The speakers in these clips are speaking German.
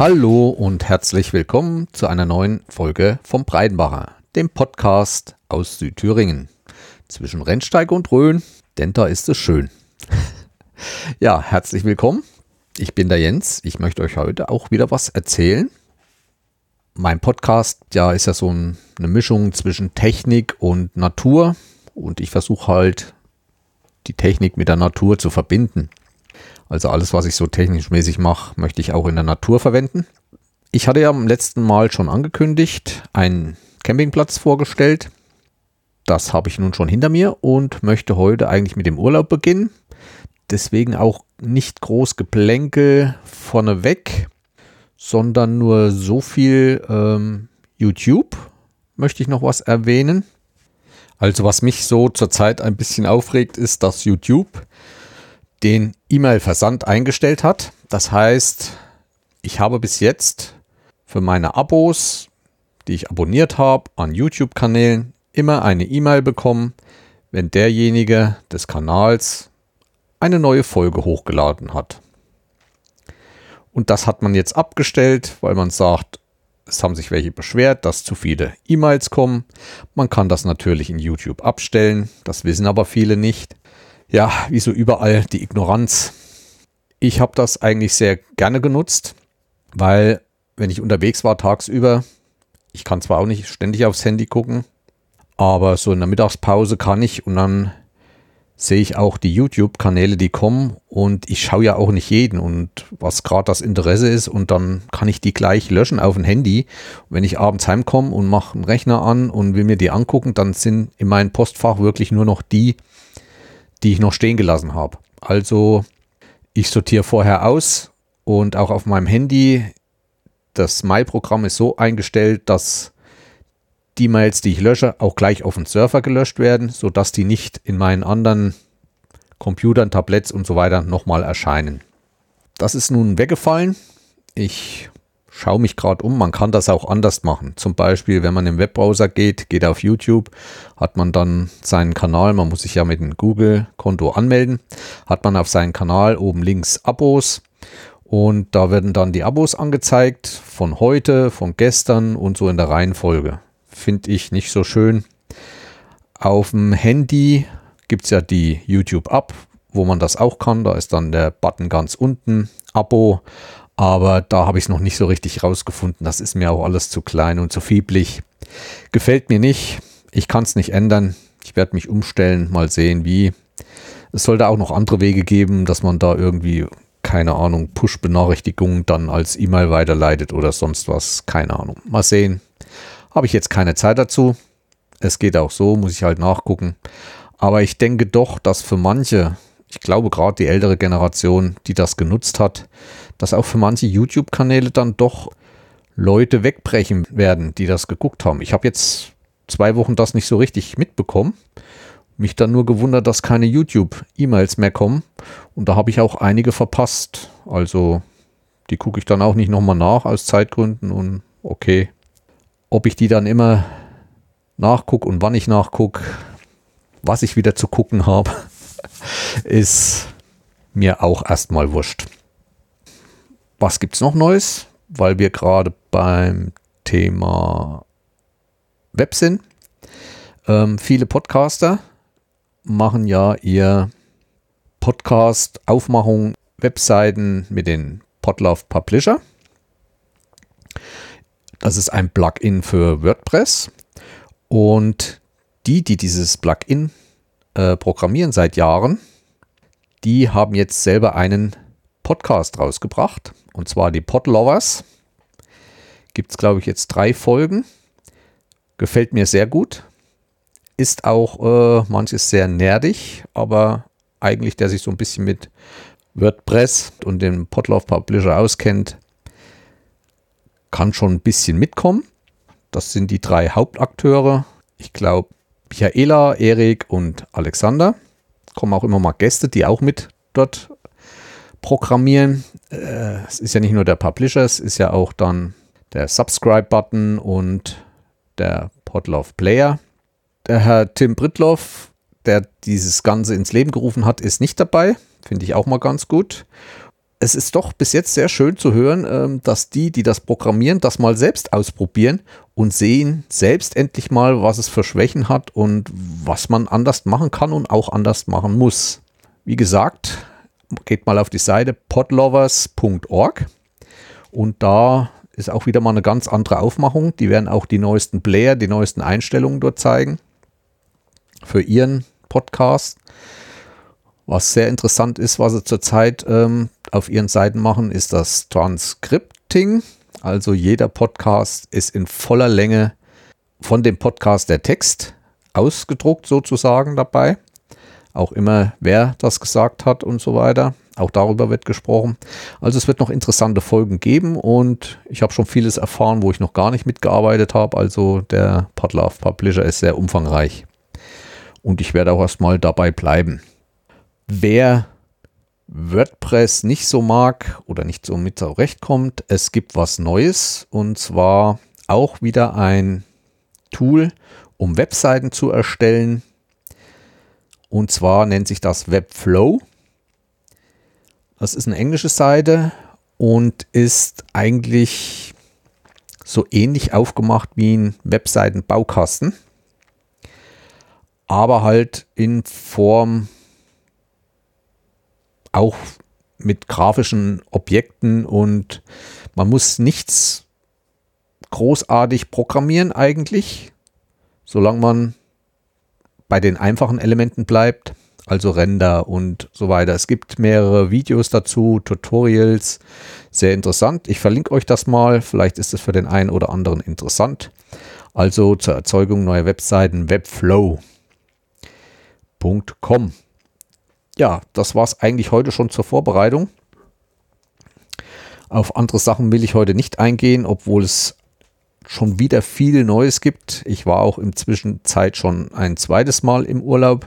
Hallo und herzlich willkommen zu einer neuen Folge vom Breidenbacher, dem Podcast aus Südthüringen. Zwischen Rennsteig und Rhön, denn da ist es schön. ja, herzlich willkommen. Ich bin der Jens. Ich möchte euch heute auch wieder was erzählen. Mein Podcast ja, ist ja so ein, eine Mischung zwischen Technik und Natur und ich versuche halt die Technik mit der Natur zu verbinden. Also alles, was ich so technisch mäßig mache, möchte ich auch in der Natur verwenden. Ich hatte ja am letzten Mal schon angekündigt, einen Campingplatz vorgestellt. Das habe ich nun schon hinter mir und möchte heute eigentlich mit dem Urlaub beginnen. Deswegen auch nicht groß Geplänkel vorneweg, sondern nur so viel ähm, YouTube möchte ich noch was erwähnen. Also was mich so zurzeit ein bisschen aufregt, ist, dass YouTube den E-Mail-Versand eingestellt hat. Das heißt, ich habe bis jetzt für meine Abos, die ich abonniert habe, an YouTube-Kanälen immer eine E-Mail bekommen, wenn derjenige des Kanals eine neue Folge hochgeladen hat. Und das hat man jetzt abgestellt, weil man sagt, es haben sich welche beschwert, dass zu viele E-Mails kommen. Man kann das natürlich in YouTube abstellen, das wissen aber viele nicht ja, wie so überall die Ignoranz. Ich habe das eigentlich sehr gerne genutzt, weil wenn ich unterwegs war tagsüber, ich kann zwar auch nicht ständig aufs Handy gucken, aber so in der Mittagspause kann ich und dann sehe ich auch die YouTube-Kanäle, die kommen und ich schaue ja auch nicht jeden und was gerade das Interesse ist und dann kann ich die gleich löschen auf ein Handy. Und wenn ich abends heimkomme und mache einen Rechner an und will mir die angucken, dann sind in meinem Postfach wirklich nur noch die, die ich noch stehen gelassen habe. Also ich sortiere vorher aus und auch auf meinem Handy, das My-Programm ist so eingestellt, dass die Mails, die ich lösche, auch gleich auf den Server gelöscht werden, sodass die nicht in meinen anderen Computern, Tabletts und so weiter nochmal erscheinen. Das ist nun weggefallen. Ich schaue mich gerade um, man kann das auch anders machen. Zum Beispiel, wenn man im Webbrowser geht, geht auf YouTube, hat man dann seinen Kanal, man muss sich ja mit einem Google-Konto anmelden, hat man auf seinen Kanal oben links Abos und da werden dann die Abos angezeigt von heute, von gestern und so in der Reihenfolge. Finde ich nicht so schön. Auf dem Handy gibt es ja die YouTube-App, wo man das auch kann. Da ist dann der Button ganz unten, Abo. Aber da habe ich es noch nicht so richtig rausgefunden. Das ist mir auch alles zu klein und zu fieblich. Gefällt mir nicht. Ich kann es nicht ändern. Ich werde mich umstellen, mal sehen, wie. Es sollte auch noch andere Wege geben, dass man da irgendwie, keine Ahnung, Push-Benachrichtigungen dann als E-Mail weiterleitet oder sonst was. Keine Ahnung. Mal sehen. Habe ich jetzt keine Zeit dazu. Es geht auch so, muss ich halt nachgucken. Aber ich denke doch, dass für manche, ich glaube gerade die ältere Generation, die das genutzt hat, dass auch für manche YouTube-Kanäle dann doch Leute wegbrechen werden, die das geguckt haben. Ich habe jetzt zwei Wochen das nicht so richtig mitbekommen. Mich dann nur gewundert, dass keine YouTube-E-Mails mehr kommen. Und da habe ich auch einige verpasst. Also die gucke ich dann auch nicht nochmal nach aus Zeitgründen. Und okay, ob ich die dann immer nachgucke und wann ich nachgucke, was ich wieder zu gucken habe, ist mir auch erstmal wurscht. Was gibt es noch Neues? Weil wir gerade beim Thema Web sind. Ähm, viele Podcaster machen ja ihr Podcast, Aufmachung, Webseiten mit den Podlove Publisher. Das ist ein Plugin für WordPress. Und die, die dieses Plugin äh, programmieren seit Jahren, die haben jetzt selber einen Podcast rausgebracht. Und zwar die Podlovers. Gibt es, glaube ich, jetzt drei Folgen. Gefällt mir sehr gut. Ist auch äh, manches sehr nerdig, aber eigentlich, der sich so ein bisschen mit WordPress und dem Podlove Publisher auskennt, kann schon ein bisschen mitkommen. Das sind die drei Hauptakteure. Ich glaube, Michaela, Erik und Alexander. Kommen auch immer mal Gäste, die auch mit dort programmieren. Äh, es ist ja nicht nur der Publisher, es ist ja auch dann der Subscribe-Button und der Podlove Player. Der Herr Tim Britloff, der dieses Ganze ins Leben gerufen hat, ist nicht dabei. Finde ich auch mal ganz gut. Es ist doch bis jetzt sehr schön zu hören, ähm, dass die, die das programmieren, das mal selbst ausprobieren und sehen selbst endlich mal, was es für Schwächen hat und was man anders machen kann und auch anders machen muss. Wie gesagt, geht mal auf die Seite podlovers.org und da ist auch wieder mal eine ganz andere Aufmachung. Die werden auch die neuesten Player, die neuesten Einstellungen dort zeigen für ihren Podcast. Was sehr interessant ist, was sie zurzeit ähm, auf ihren Seiten machen, ist das Transcripting. Also jeder Podcast ist in voller Länge von dem Podcast der Text ausgedruckt sozusagen dabei. Auch immer, wer das gesagt hat und so weiter. Auch darüber wird gesprochen. Also es wird noch interessante Folgen geben und ich habe schon vieles erfahren, wo ich noch gar nicht mitgearbeitet habe. Also der Podlove Publisher ist sehr umfangreich. Und ich werde auch erstmal dabei bleiben. Wer WordPress nicht so mag oder nicht so mit zurechtkommt, es gibt was Neues und zwar auch wieder ein Tool, um Webseiten zu erstellen. Und zwar nennt sich das Webflow. Das ist eine englische Seite und ist eigentlich so ähnlich aufgemacht wie ein Webseitenbaukasten, aber halt in Form auch mit grafischen Objekten und man muss nichts großartig programmieren eigentlich, solange man bei den einfachen Elementen bleibt, also Render und so weiter. Es gibt mehrere Videos dazu, Tutorials, sehr interessant. Ich verlinke euch das mal, vielleicht ist es für den einen oder anderen interessant. Also zur Erzeugung neuer Webseiten webflow.com ja, das war es eigentlich heute schon zur Vorbereitung. Auf andere Sachen will ich heute nicht eingehen, obwohl es schon wieder viel Neues gibt. Ich war auch im Zwischenzeit schon ein zweites Mal im Urlaub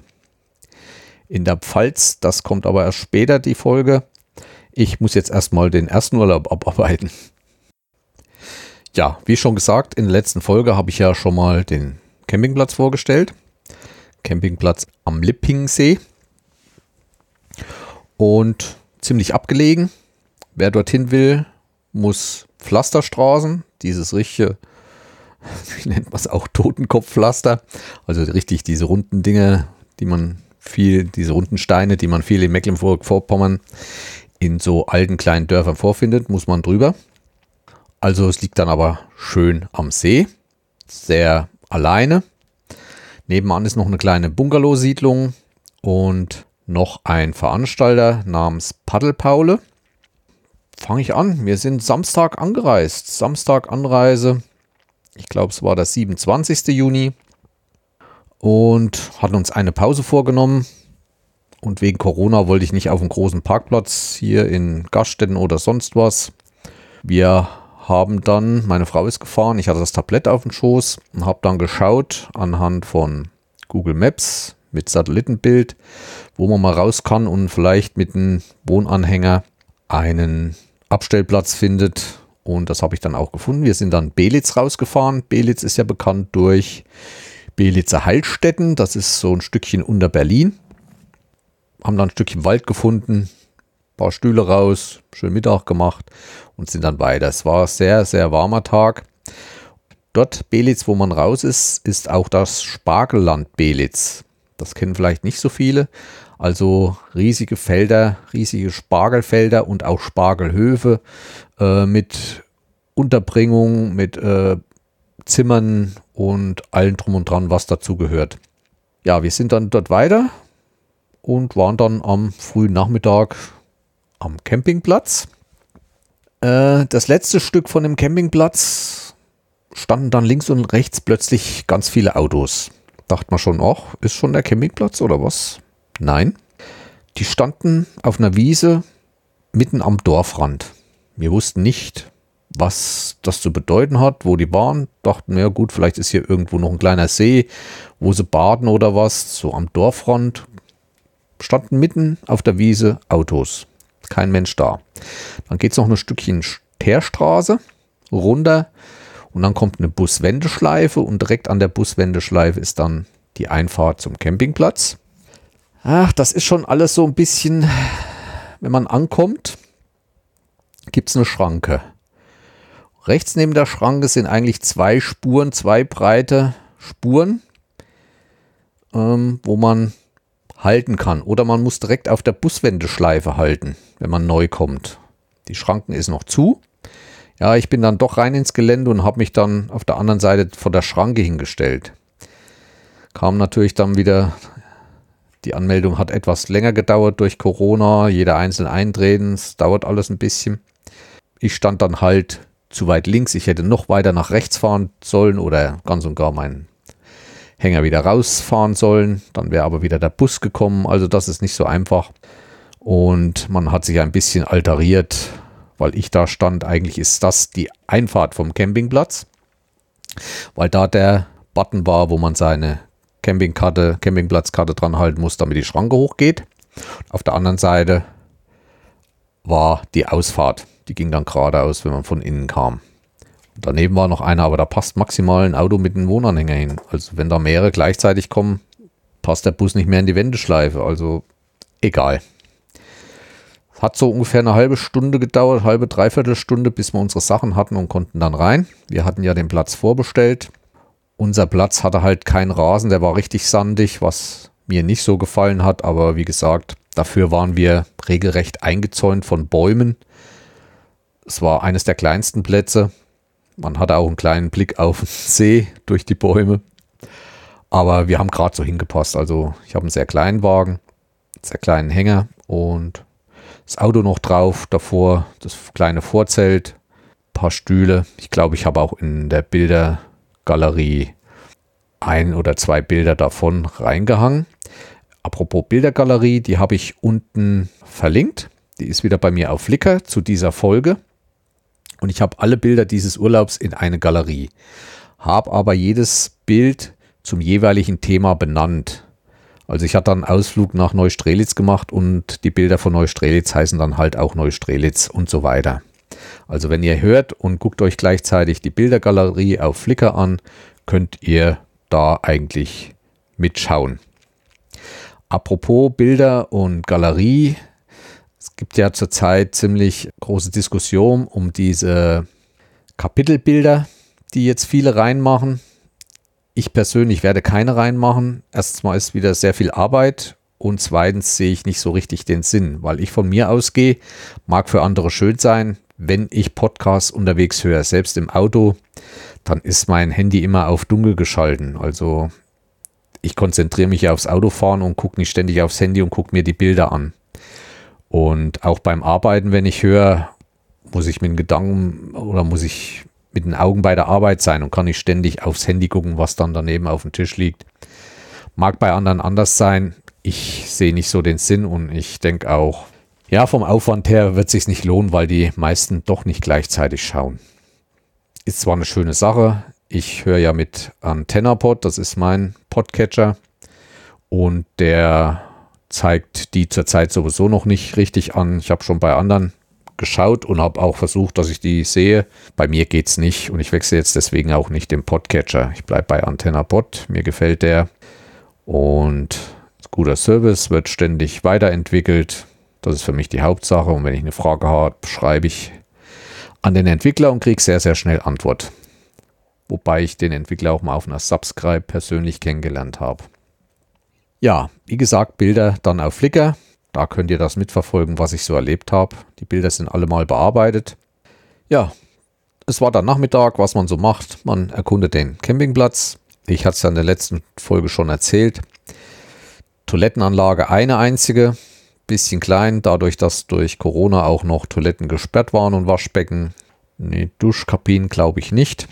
in der Pfalz. Das kommt aber erst später, die Folge. Ich muss jetzt erstmal den ersten Urlaub abarbeiten. Ja, wie schon gesagt, in der letzten Folge habe ich ja schon mal den Campingplatz vorgestellt. Campingplatz am Lippingsee und ziemlich abgelegen. Wer dorthin will, muss Pflasterstraßen, dieses richtige, wie nennt man es auch, Totenkopfpflaster, also richtig diese runden Dinge, die man viel, diese runden Steine, die man viel in Mecklenburg-Vorpommern in so alten kleinen Dörfern vorfindet, muss man drüber. Also es liegt dann aber schön am See, sehr alleine. Nebenan ist noch eine kleine Bungalow-Siedlung und noch ein Veranstalter namens Paddelpaule. Fange ich an. Wir sind Samstag angereist. Samstag Anreise. Ich glaube, es war der 27. Juni. Und hatten uns eine Pause vorgenommen. Und wegen Corona wollte ich nicht auf einem großen Parkplatz hier in Gaststätten oder sonst was. Wir haben dann, meine Frau ist gefahren, ich hatte das Tablett auf dem Schoß und habe dann geschaut anhand von Google Maps, mit Satellitenbild, wo man mal raus kann und vielleicht mit einem Wohnanhänger einen Abstellplatz findet. Und das habe ich dann auch gefunden. Wir sind dann Belitz rausgefahren. Belitz ist ja bekannt durch Belitzer Heilstätten. Das ist so ein Stückchen unter Berlin. Haben dann ein Stückchen Wald gefunden, ein paar Stühle raus, schön Mittag gemacht und sind dann weiter. Es war sehr, sehr warmer Tag. Dort, Belitz, wo man raus ist, ist auch das Spargelland Belitz. Das kennen vielleicht nicht so viele. Also riesige Felder, riesige Spargelfelder und auch Spargelhöfe äh, mit Unterbringung, mit äh, Zimmern und allem drum und dran, was dazu gehört. Ja, wir sind dann dort weiter und waren dann am frühen Nachmittag am Campingplatz. Äh, das letzte Stück von dem Campingplatz standen dann links und rechts plötzlich ganz viele Autos dachte man schon, ach, ist schon der Campingplatz oder was? Nein. Die standen auf einer Wiese mitten am Dorfrand. Wir wussten nicht, was das zu bedeuten hat, wo die waren. Dachten, ja gut, vielleicht ist hier irgendwo noch ein kleiner See, wo sie baden oder was. So am Dorfrand standen mitten auf der Wiese Autos. Kein Mensch da. Dann geht es noch ein Stückchen Teerstraße runter und dann kommt eine Buswendeschleife und direkt an der Buswendeschleife ist dann die Einfahrt zum Campingplatz. Ach, das ist schon alles so ein bisschen, wenn man ankommt, gibt es eine Schranke. Rechts neben der Schranke sind eigentlich zwei Spuren, zwei breite Spuren, ähm, wo man halten kann. Oder man muss direkt auf der Buswendeschleife halten, wenn man neu kommt. Die Schranken ist noch zu. Ja, ich bin dann doch rein ins Gelände und habe mich dann auf der anderen Seite vor der Schranke hingestellt. Kam natürlich dann wieder, die Anmeldung hat etwas länger gedauert durch Corona, jeder einzeln eintreten, es dauert alles ein bisschen. Ich stand dann halt zu weit links, ich hätte noch weiter nach rechts fahren sollen oder ganz und gar meinen Hänger wieder rausfahren sollen. Dann wäre aber wieder der Bus gekommen. Also das ist nicht so einfach. Und man hat sich ein bisschen alteriert, weil ich da stand. Eigentlich ist das die Einfahrt vom Campingplatz, weil da der Button war, wo man seine Campingkarte, Campingplatzkarte dran halten muss, damit die Schranke hochgeht. Auf der anderen Seite war die Ausfahrt. Die ging dann geradeaus, wenn man von innen kam. Daneben war noch einer, aber da passt maximal ein Auto mit einem Wohnanhänger hin. Also wenn da mehrere gleichzeitig kommen, passt der Bus nicht mehr in die Wendeschleife. Also egal. Hat so ungefähr eine halbe Stunde gedauert, halbe, dreiviertel Stunde, bis wir unsere Sachen hatten und konnten dann rein. Wir hatten ja den Platz vorbestellt. Unser Platz hatte halt keinen Rasen, der war richtig sandig, was mir nicht so gefallen hat. Aber wie gesagt, dafür waren wir regelrecht eingezäunt von Bäumen. Es war eines der kleinsten Plätze. Man hatte auch einen kleinen Blick auf den See durch die Bäume. Aber wir haben gerade so hingepasst. Also ich habe einen sehr kleinen Wagen, sehr kleinen Hänger und das Auto noch drauf. Davor das kleine Vorzelt, paar Stühle. Ich glaube, ich habe auch in der Bildergalerie ein oder zwei Bilder davon reingehangen. Apropos Bildergalerie, die habe ich unten verlinkt. Die ist wieder bei mir auf Flickr zu dieser Folge. Und ich habe alle Bilder dieses Urlaubs in eine Galerie. Habe aber jedes Bild zum jeweiligen Thema benannt. Also ich hatte einen Ausflug nach Neustrelitz gemacht und die Bilder von Neustrelitz heißen dann halt auch Neustrelitz und so weiter. Also wenn ihr hört und guckt euch gleichzeitig die Bildergalerie auf Flickr an, könnt ihr da eigentlich mitschauen. Apropos Bilder und Galerie, es gibt ja zurzeit ziemlich große Diskussion um diese Kapitelbilder, die jetzt viele reinmachen. Ich persönlich werde keine reinmachen. Erstens mal ist wieder sehr viel Arbeit und zweitens sehe ich nicht so richtig den Sinn, weil ich von mir ausgehe, mag für andere schön sein, wenn ich Podcasts unterwegs höre, selbst im Auto, dann ist mein Handy immer auf dunkel geschalten. Also ich konzentriere mich aufs Autofahren und gucke nicht ständig aufs Handy und gucke mir die Bilder an. Und auch beim Arbeiten, wenn ich höre, muss ich mit Gedanken oder muss ich mit den Augen bei der Arbeit sein und kann nicht ständig aufs Handy gucken, was dann daneben auf dem Tisch liegt. Mag bei anderen anders sein. Ich sehe nicht so den Sinn und ich denke auch, ja, vom Aufwand her wird es sich nicht lohnen, weil die meisten doch nicht gleichzeitig schauen. Ist zwar eine schöne Sache. Ich höre ja mit AntennaPod, das ist mein Podcatcher. Und der zeigt die zurzeit sowieso noch nicht richtig an. Ich habe schon bei anderen geschaut und habe auch versucht, dass ich die sehe. Bei mir geht es nicht und ich wechsle jetzt deswegen auch nicht den Podcatcher. Ich bleibe bei Antenna Pod. Mir gefällt der und guter Service wird ständig weiterentwickelt. Das ist für mich die Hauptsache und wenn ich eine Frage habe, schreibe ich an den Entwickler und kriege sehr, sehr schnell Antwort. Wobei ich den Entwickler auch mal auf einer Subscribe persönlich kennengelernt habe. Ja, wie gesagt, Bilder dann auf Flickr. Da könnt ihr das mitverfolgen, was ich so erlebt habe. Die Bilder sind alle mal bearbeitet. Ja, es war dann Nachmittag, was man so macht. Man erkundet den Campingplatz. Ich hatte es ja in der letzten Folge schon erzählt. Toilettenanlage eine einzige, bisschen klein, dadurch, dass durch Corona auch noch Toiletten gesperrt waren und Waschbecken. Nee, Duschkabinen glaube ich nicht.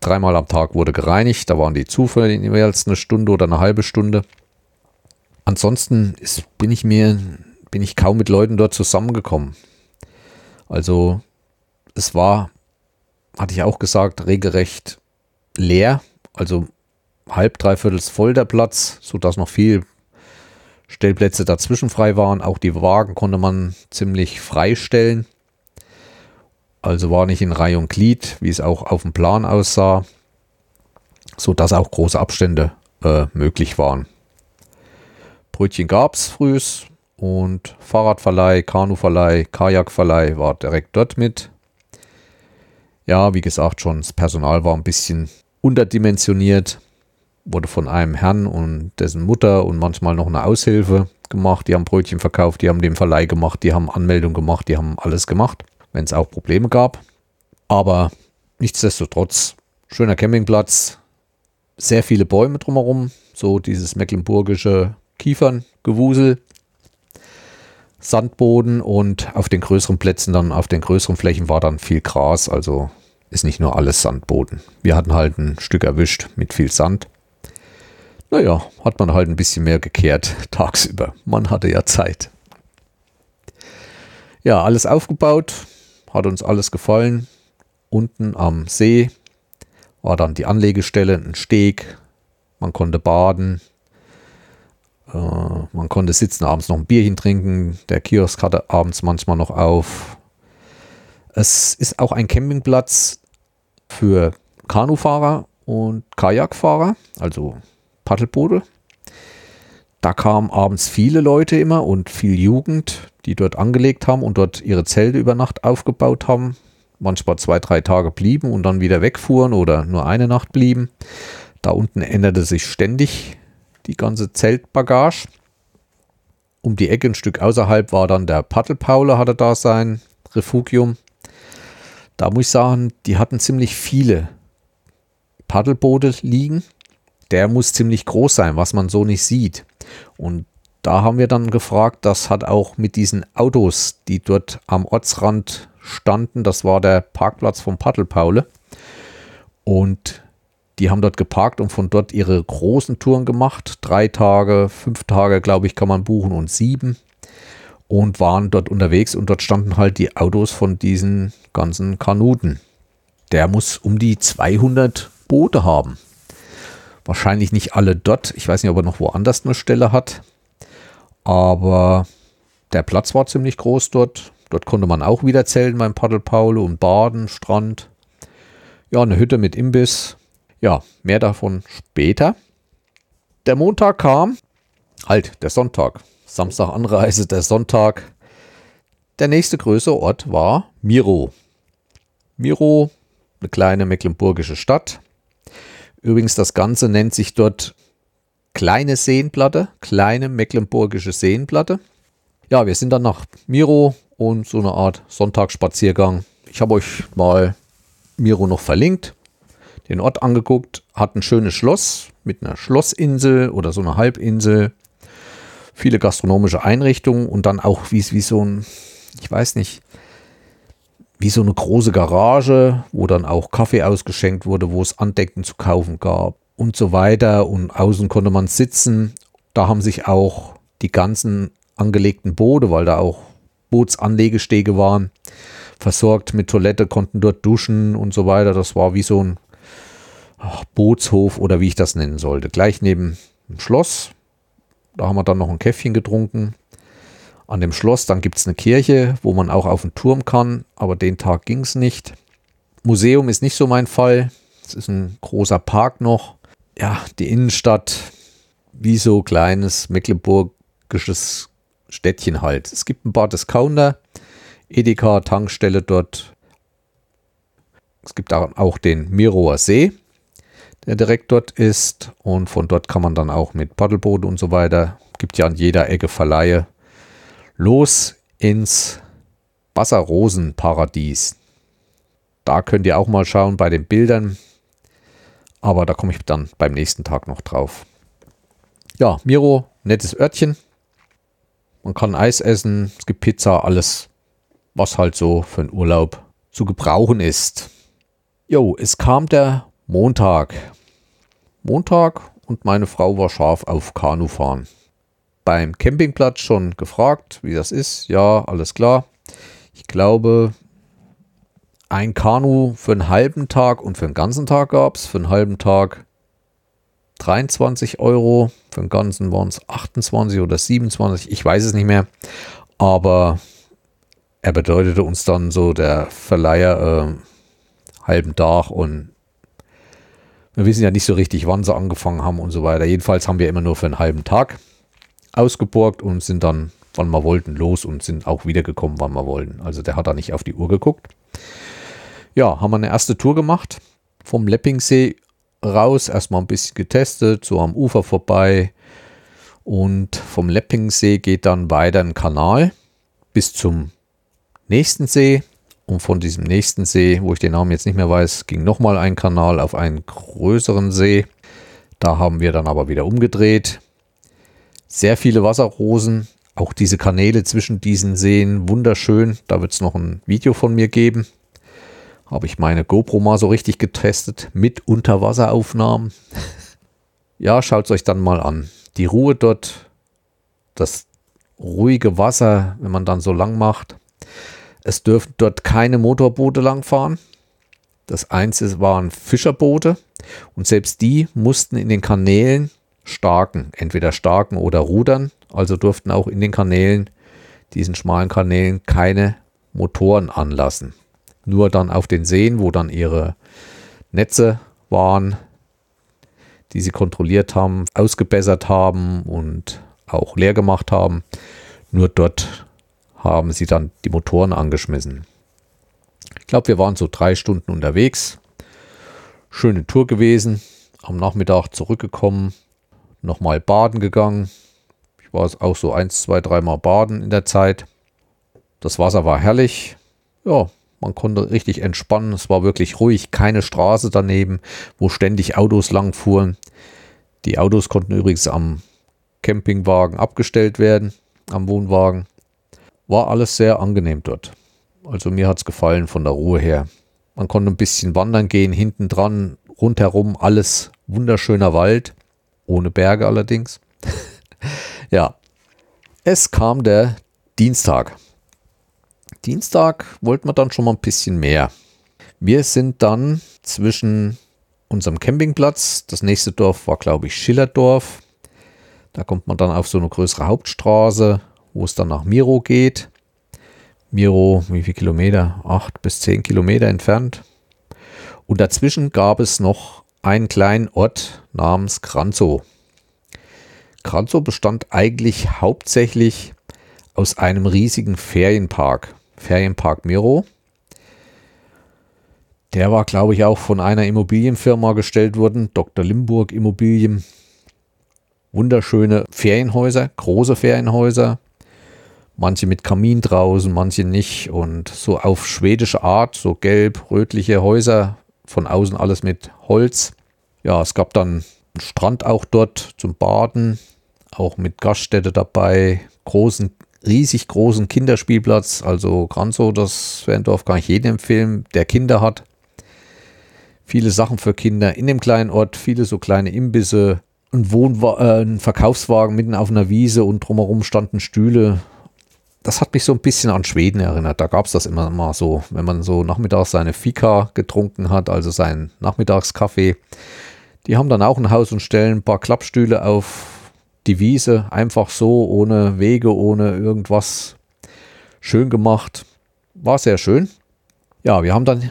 Dreimal am Tag wurde gereinigt, da waren die zu für jeweils eine Stunde oder eine halbe Stunde. Ansonsten ist, bin ich mir, bin ich kaum mit Leuten dort zusammengekommen. Also es war, hatte ich auch gesagt, regelrecht leer. Also halb, dreiviertels voll der Platz, sodass noch viel Stellplätze dazwischen frei waren. Auch die Wagen konnte man ziemlich freistellen. Also war nicht in Reihe und Glied, wie es auch auf dem Plan aussah, sodass auch große Abstände äh, möglich waren. Brötchen gab es frühs, und Fahrradverleih, Kanuverleih, Kajakverleih war direkt dort mit. Ja, wie gesagt, schon das Personal war ein bisschen unterdimensioniert, wurde von einem Herrn und dessen Mutter und manchmal noch eine Aushilfe gemacht. Die haben Brötchen verkauft, die haben den Verleih gemacht, die haben Anmeldung gemacht, die haben alles gemacht, wenn es auch Probleme gab. Aber nichtsdestotrotz, schöner Campingplatz, sehr viele Bäume drumherum, so dieses mecklenburgische Kieferngewusel. Sandboden und auf den größeren Plätzen dann, auf den größeren Flächen war dann viel Gras, also ist nicht nur alles Sandboden. Wir hatten halt ein Stück erwischt mit viel Sand. Naja, hat man halt ein bisschen mehr gekehrt tagsüber. Man hatte ja Zeit. Ja, alles aufgebaut, hat uns alles gefallen. Unten am See war dann die Anlegestelle, ein Steg. Man konnte baden, man konnte sitzen, abends noch ein Bierchen trinken. Der Kiosk hatte abends manchmal noch auf. Es ist auch ein Campingplatz für Kanufahrer und Kajakfahrer, also Paddelboote. Da kamen abends viele Leute immer und viel Jugend, die dort angelegt haben und dort ihre Zelte über Nacht aufgebaut haben. Manchmal zwei, drei Tage blieben und dann wieder wegfuhren oder nur eine Nacht blieben. Da unten änderte sich ständig die ganze Zeltbagage. Um die Ecke ein Stück außerhalb war dann der Paddelpaule, hatte da sein Refugium. Da muss ich sagen, die hatten ziemlich viele Paddelboote liegen. Der muss ziemlich groß sein, was man so nicht sieht. Und da haben wir dann gefragt, das hat auch mit diesen Autos, die dort am Ortsrand standen, das war der Parkplatz vom Paddelpaule. Und die haben dort geparkt und von dort ihre großen Touren gemacht. Drei Tage, fünf Tage, glaube ich, kann man buchen und sieben. Und waren dort unterwegs und dort standen halt die Autos von diesen ganzen Kanuten. Der muss um die 200 Boote haben. Wahrscheinlich nicht alle dort. Ich weiß nicht, ob er noch woanders eine Stelle hat. Aber der Platz war ziemlich groß dort. Dort konnte man auch wieder zelten beim Paddel Paulo und baden, Strand. Ja, eine Hütte mit Imbiss. Ja, mehr davon später. Der Montag kam, halt der Sonntag. Samstag Anreise, der Sonntag. Der nächste größere Ort war Miro. Miro, eine kleine mecklenburgische Stadt. Übrigens, das Ganze nennt sich dort Kleine Seenplatte, kleine mecklenburgische Seenplatte. Ja, wir sind dann nach Miro und so eine Art Sonntagsspaziergang. Ich habe euch mal Miro noch verlinkt den Ort angeguckt, hat ein schönes Schloss mit einer Schlossinsel oder so einer Halbinsel, viele gastronomische Einrichtungen und dann auch wie, wie so ein, ich weiß nicht, wie so eine große Garage, wo dann auch Kaffee ausgeschenkt wurde, wo es Andecken zu kaufen gab und so weiter. Und außen konnte man sitzen. Da haben sich auch die ganzen angelegten Boote, weil da auch Bootsanlegestege waren, versorgt mit Toilette, konnten dort duschen und so weiter. Das war wie so ein Bootshof oder wie ich das nennen sollte. Gleich neben dem Schloss. Da haben wir dann noch ein Käffchen getrunken. An dem Schloss, dann gibt es eine Kirche, wo man auch auf den Turm kann, aber den Tag ging es nicht. Museum ist nicht so mein Fall. Es ist ein großer Park noch. Ja, die Innenstadt, wie so kleines mecklenburgisches Städtchen halt. Es gibt ein paar Discounter, Edeka, Tankstelle dort. Es gibt auch den Miroer See, der direkt dort ist. Und von dort kann man dann auch mit Paddelboot und so weiter, gibt ja an jeder Ecke Verleihe, los ins Wasserrosenparadies. Da könnt ihr auch mal schauen bei den Bildern. Aber da komme ich dann beim nächsten Tag noch drauf. Ja, Miro, nettes Örtchen. Man kann Eis essen, es gibt Pizza, alles, was halt so für einen Urlaub zu gebrauchen ist. Jo, es kam der Montag. Montag und meine Frau war scharf auf Kanufahren. Beim Campingplatz schon gefragt, wie das ist. Ja, alles klar. Ich glaube, ein Kanu für einen halben Tag und für einen ganzen Tag gab es. Für einen halben Tag 23 Euro, für den ganzen waren es 28 oder 27, ich weiß es nicht mehr. Aber er bedeutete uns dann so der Verleiher äh, halben Tag und wir wissen ja nicht so richtig, wann sie angefangen haben und so weiter. Jedenfalls haben wir immer nur für einen halben Tag ausgeborgt und sind dann wann wir wollten, los und sind auch wiedergekommen, wann wir wollten. Also der hat da nicht auf die Uhr geguckt. Ja, haben wir eine erste Tour gemacht. Vom Leppingsee raus, erstmal ein bisschen getestet, so am Ufer vorbei. Und vom Leppingsee geht dann weiter ein Kanal bis zum nächsten See. Und von diesem nächsten See, wo ich den Namen jetzt nicht mehr weiß, ging nochmal ein Kanal auf einen größeren See. Da haben wir dann aber wieder umgedreht. Sehr viele Wasserrosen, auch diese Kanäle zwischen diesen Seen, wunderschön. Da wird es noch ein Video von mir geben. Habe ich meine GoPro mal so richtig getestet mit Unterwasseraufnahmen. ja, schaut es euch dann mal an. Die Ruhe dort, das ruhige Wasser, wenn man dann so lang macht. Es dürfen dort keine Motorboote langfahren. Das einzige waren Fischerboote und selbst die mussten in den Kanälen starken, entweder starken oder rudern. Also durften auch in den Kanälen, diesen schmalen Kanälen, keine Motoren anlassen. Nur dann auf den Seen, wo dann ihre Netze waren, die sie kontrolliert haben, ausgebessert haben und auch leer gemacht haben. Nur dort haben sie dann die Motoren angeschmissen. Ich glaube, wir waren so drei Stunden unterwegs. Schöne Tour gewesen. Am Nachmittag zurückgekommen, nochmal baden gegangen. Ich war auch so eins, zwei, dreimal baden in der Zeit. Das Wasser war herrlich. Ja, man konnte richtig entspannen. Es war wirklich ruhig, keine Straße daneben, wo ständig Autos lang fuhren. Die Autos konnten übrigens am Campingwagen abgestellt werden, am Wohnwagen. War alles sehr angenehm dort. Also mir hat es gefallen von der Ruhe her. Man konnte ein bisschen wandern gehen, hinten dran, rundherum alles wunderschöner Wald, ohne Berge allerdings. ja, es kam der Dienstag. Dienstag wollten wir dann schon mal ein bisschen mehr. Wir sind dann zwischen unserem Campingplatz, das nächste Dorf war glaube ich Schillerdorf. Da kommt man dann auf so eine größere Hauptstraße wo es dann nach Miro geht. Miro, wie viele Kilometer? Acht bis zehn Kilometer entfernt. Und dazwischen gab es noch einen kleinen Ort namens Kranzow. Kranzow bestand eigentlich hauptsächlich aus einem riesigen Ferienpark. Ferienpark Miro. Der war, glaube ich, auch von einer Immobilienfirma gestellt worden, Dr. Limburg Immobilien. Wunderschöne Ferienhäuser, große Ferienhäuser, manche mit Kamin draußen, manche nicht und so auf schwedische Art, so gelb-rötliche Häuser, von außen alles mit Holz. Ja, es gab dann einen Strand auch dort zum Baden, auch mit Gaststätte dabei, großen, riesig großen Kinderspielplatz, also Granzo, das Ferndorf kann ich jedem empfehlen, der Kinder hat. Viele Sachen für Kinder in dem kleinen Ort, viele so kleine Imbisse, ein, Wohnwa äh, ein Verkaufswagen mitten auf einer Wiese und drumherum standen Stühle, das hat mich so ein bisschen an Schweden erinnert. Da gab es das immer mal so, wenn man so nachmittags seine Fika getrunken hat, also seinen Nachmittagskaffee. Die haben dann auch ein Haus und stellen ein paar Klappstühle auf die Wiese, einfach so, ohne Wege, ohne irgendwas. Schön gemacht. War sehr schön. Ja, wir haben dann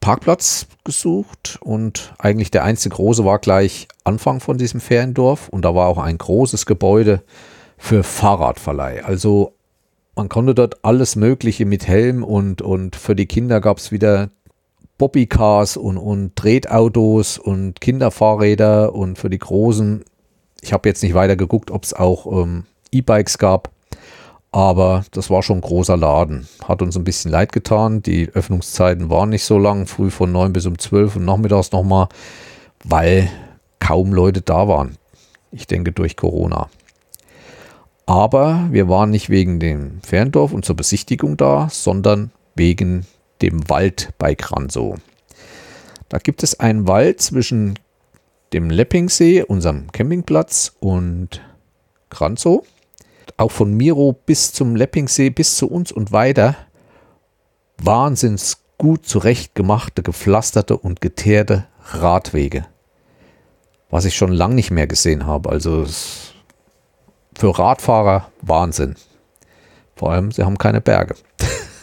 Parkplatz gesucht und eigentlich der einzige große war gleich Anfang von diesem Feriendorf und da war auch ein großes Gebäude für Fahrradverleih. Also man konnte dort alles Mögliche mit Helm und, und für die Kinder gab es wieder Bobbycars und, und Tretautos und Kinderfahrräder und für die Großen, ich habe jetzt nicht weiter geguckt, ob es auch ähm, E-Bikes gab, aber das war schon ein großer Laden. Hat uns ein bisschen leid getan. Die Öffnungszeiten waren nicht so lang, früh von 9 bis um 12 und nachmittags nochmal, weil kaum Leute da waren. Ich denke durch Corona. Aber wir waren nicht wegen dem Ferndorf und zur Besichtigung da, sondern wegen dem Wald bei Kranzow. Da gibt es einen Wald zwischen dem Leppingsee, unserem Campingplatz, und Kranzow. Auch von Miro bis zum Leppingsee, bis zu uns und weiter. Wahnsinns gut zurechtgemachte, gepflasterte und geteerte Radwege. Was ich schon lange nicht mehr gesehen habe. Also es für Radfahrer Wahnsinn. Vor allem, sie haben keine Berge.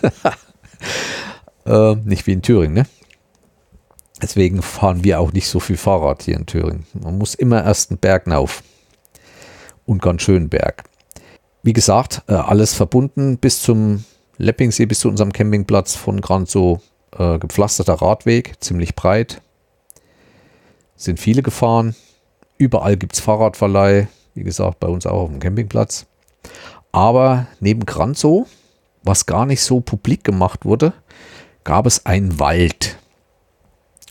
äh, nicht wie in Thüringen, ne? Deswegen fahren wir auch nicht so viel Fahrrad hier in Thüringen. Man muss immer erst einen Berg rauf. Und ganz schönen Berg. wie gesagt, äh, alles verbunden bis zum Leppingsee, bis zu unserem Campingplatz von Granzow. Äh, gepflasterter Radweg, ziemlich breit. Sind viele gefahren. Überall gibt es Fahrradverleih. Wie gesagt, bei uns auch auf dem Campingplatz. Aber neben Granzow, was gar nicht so publik gemacht wurde, gab es einen Wald.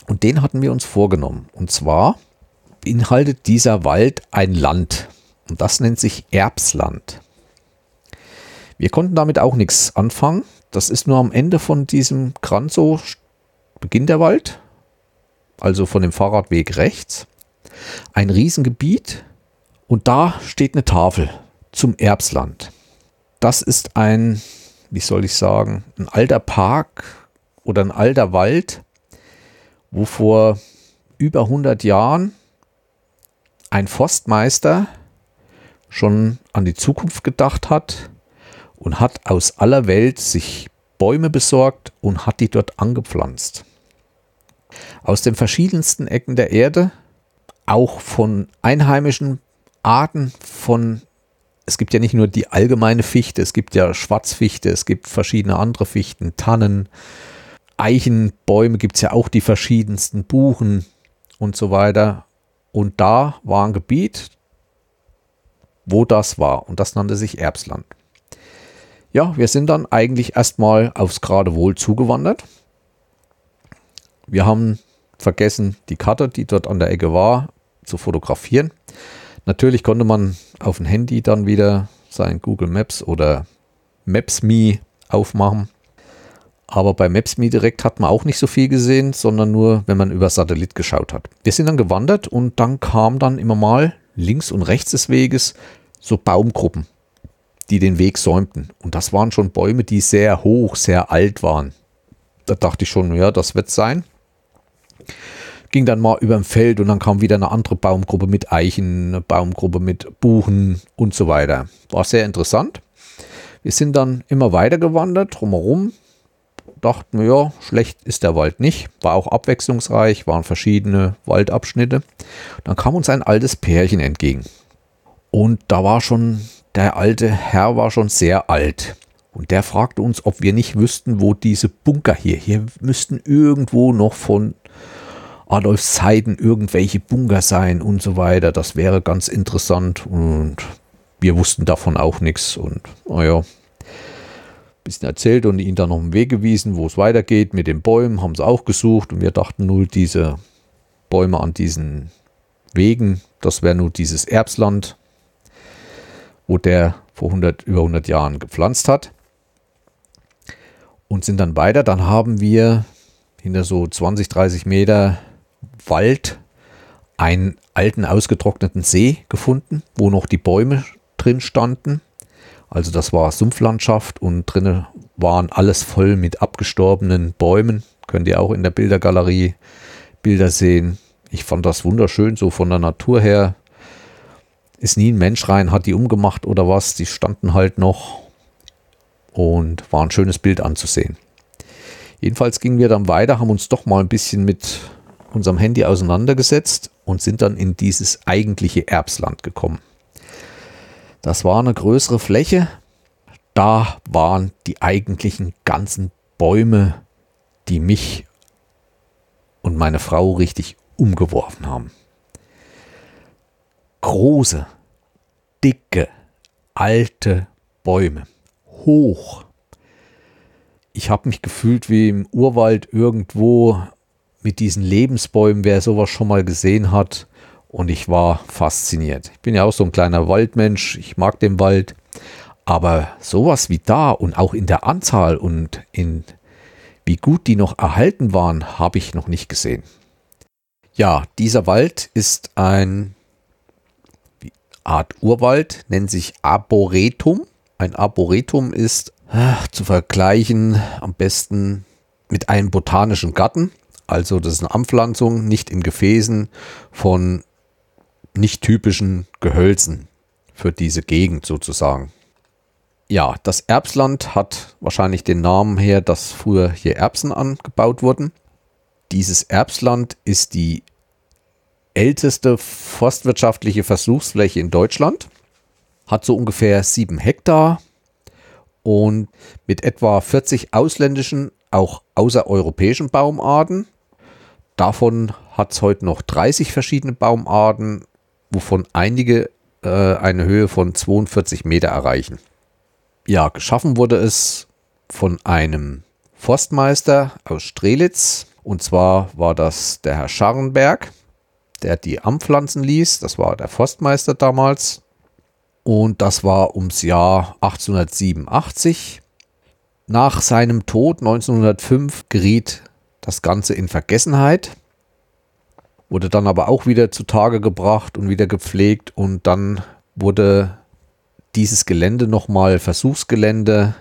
Und den hatten wir uns vorgenommen. Und zwar beinhaltet dieser Wald ein Land. Und das nennt sich Erbsland. Wir konnten damit auch nichts anfangen. Das ist nur am Ende von diesem Kranzow beginnt der Wald. Also von dem Fahrradweg rechts. Ein Riesengebiet. Und da steht eine Tafel zum Erbsland. Das ist ein, wie soll ich sagen, ein alter Park oder ein alter Wald, wo vor über 100 Jahren ein Forstmeister schon an die Zukunft gedacht hat und hat aus aller Welt sich Bäume besorgt und hat die dort angepflanzt. Aus den verschiedensten Ecken der Erde, auch von einheimischen Arten von, es gibt ja nicht nur die allgemeine Fichte, es gibt ja Schwarzfichte, es gibt verschiedene andere Fichten, Tannen, Eichenbäume gibt es ja auch die verschiedensten, Buchen und so weiter. Und da war ein Gebiet, wo das war. Und das nannte sich Erbsland. Ja, wir sind dann eigentlich erstmal aufs Geradewohl zugewandert. Wir haben vergessen, die Karte, die dort an der Ecke war, zu fotografieren. Natürlich konnte man auf dem Handy dann wieder sein Google Maps oder Maps.me aufmachen. Aber bei Maps.me direkt hat man auch nicht so viel gesehen, sondern nur, wenn man über Satellit geschaut hat. Wir sind dann gewandert und dann kam dann immer mal links und rechts des Weges so Baumgruppen, die den Weg säumten. Und das waren schon Bäume, die sehr hoch, sehr alt waren. Da dachte ich schon, ja, das wird sein. Ging dann mal über ein Feld und dann kam wieder eine andere Baumgruppe mit Eichen, eine Baumgruppe mit Buchen und so weiter. War sehr interessant. Wir sind dann immer weiter gewandert, drumherum, dachten wir, ja, schlecht ist der Wald nicht. War auch abwechslungsreich, waren verschiedene Waldabschnitte. Dann kam uns ein altes Pärchen entgegen. Und da war schon, der alte Herr war schon sehr alt. Und der fragte uns, ob wir nicht wüssten, wo diese Bunker hier, hier müssten irgendwo noch von Adolfs Zeiten irgendwelche Bunker sein und so weiter. Das wäre ganz interessant. Und wir wussten davon auch nichts. Und naja, bisschen erzählt und ihn dann noch einen Weg gewiesen, wo es weitergeht mit den Bäumen, haben sie auch gesucht und wir dachten nur, diese Bäume an diesen Wegen, das wäre nur dieses Erbsland, wo der vor 100, über 100 Jahren gepflanzt hat. Und sind dann weiter. Dann haben wir hinter so 20, 30 Meter Wald einen alten ausgetrockneten See gefunden, wo noch die Bäume drin standen. Also das war Sumpflandschaft und drinnen waren alles voll mit abgestorbenen Bäumen. Könnt ihr auch in der Bildergalerie Bilder sehen. Ich fand das wunderschön, so von der Natur her. Ist nie ein Mensch rein, hat die umgemacht oder was. Die standen halt noch und war ein schönes Bild anzusehen. Jedenfalls gingen wir dann weiter, haben uns doch mal ein bisschen mit unserem Handy auseinandergesetzt und sind dann in dieses eigentliche Erbsland gekommen. Das war eine größere Fläche. Da waren die eigentlichen ganzen Bäume, die mich und meine Frau richtig umgeworfen haben. Große, dicke, alte Bäume. Hoch. Ich habe mich gefühlt wie im Urwald irgendwo mit diesen Lebensbäumen, wer sowas schon mal gesehen hat und ich war fasziniert. Ich bin ja auch so ein kleiner Waldmensch, ich mag den Wald, aber sowas wie da und auch in der Anzahl und in wie gut die noch erhalten waren, habe ich noch nicht gesehen. Ja, dieser Wald ist ein Art Urwald, nennt sich Arboretum. Ein Arboretum ist ach, zu vergleichen am besten mit einem botanischen Garten. Also das ist eine Anpflanzung, nicht in Gefäßen von nicht typischen Gehölzen für diese Gegend sozusagen. Ja, das Erbsland hat wahrscheinlich den Namen her, dass früher hier Erbsen angebaut wurden. Dieses Erbsland ist die älteste forstwirtschaftliche Versuchsfläche in Deutschland, hat so ungefähr sieben Hektar und mit etwa 40 ausländischen, auch außereuropäischen Baumarten. Davon hat es heute noch 30 verschiedene Baumarten, wovon einige äh, eine Höhe von 42 Meter erreichen. Ja, geschaffen wurde es von einem Forstmeister aus Strelitz. Und zwar war das der Herr Scharrenberg, der die anpflanzen ließ. Das war der Forstmeister damals. Und das war ums Jahr 1887. Nach seinem Tod 1905 geriet das Ganze in Vergessenheit, wurde dann aber auch wieder zutage gebracht und wieder gepflegt und dann wurde dieses Gelände nochmal Versuchsgelände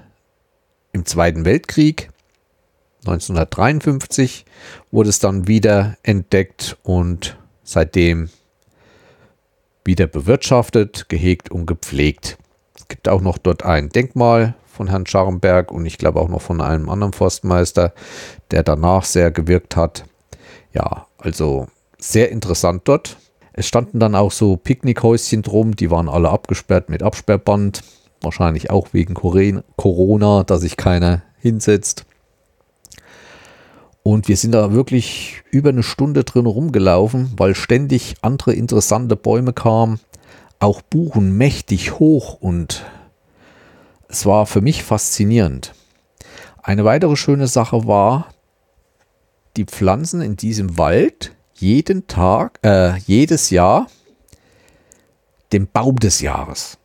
im Zweiten Weltkrieg. 1953 wurde es dann wieder entdeckt und seitdem wieder bewirtschaftet, gehegt und gepflegt. Es gibt auch noch dort ein Denkmal von Herrn Scharrenberg und ich glaube auch noch von einem anderen Forstmeister, der danach sehr gewirkt hat. Ja, also sehr interessant dort. Es standen dann auch so Picknickhäuschen drum, die waren alle abgesperrt mit Absperrband. Wahrscheinlich auch wegen Corona, dass sich keiner hinsetzt. Und wir sind da wirklich über eine Stunde drin rumgelaufen, weil ständig andere interessante Bäume kamen. Auch Buchen mächtig hoch und es war für mich faszinierend. Eine weitere schöne Sache war, die Pflanzen in diesem Wald jeden Tag, äh, jedes Jahr den Baum des Jahres.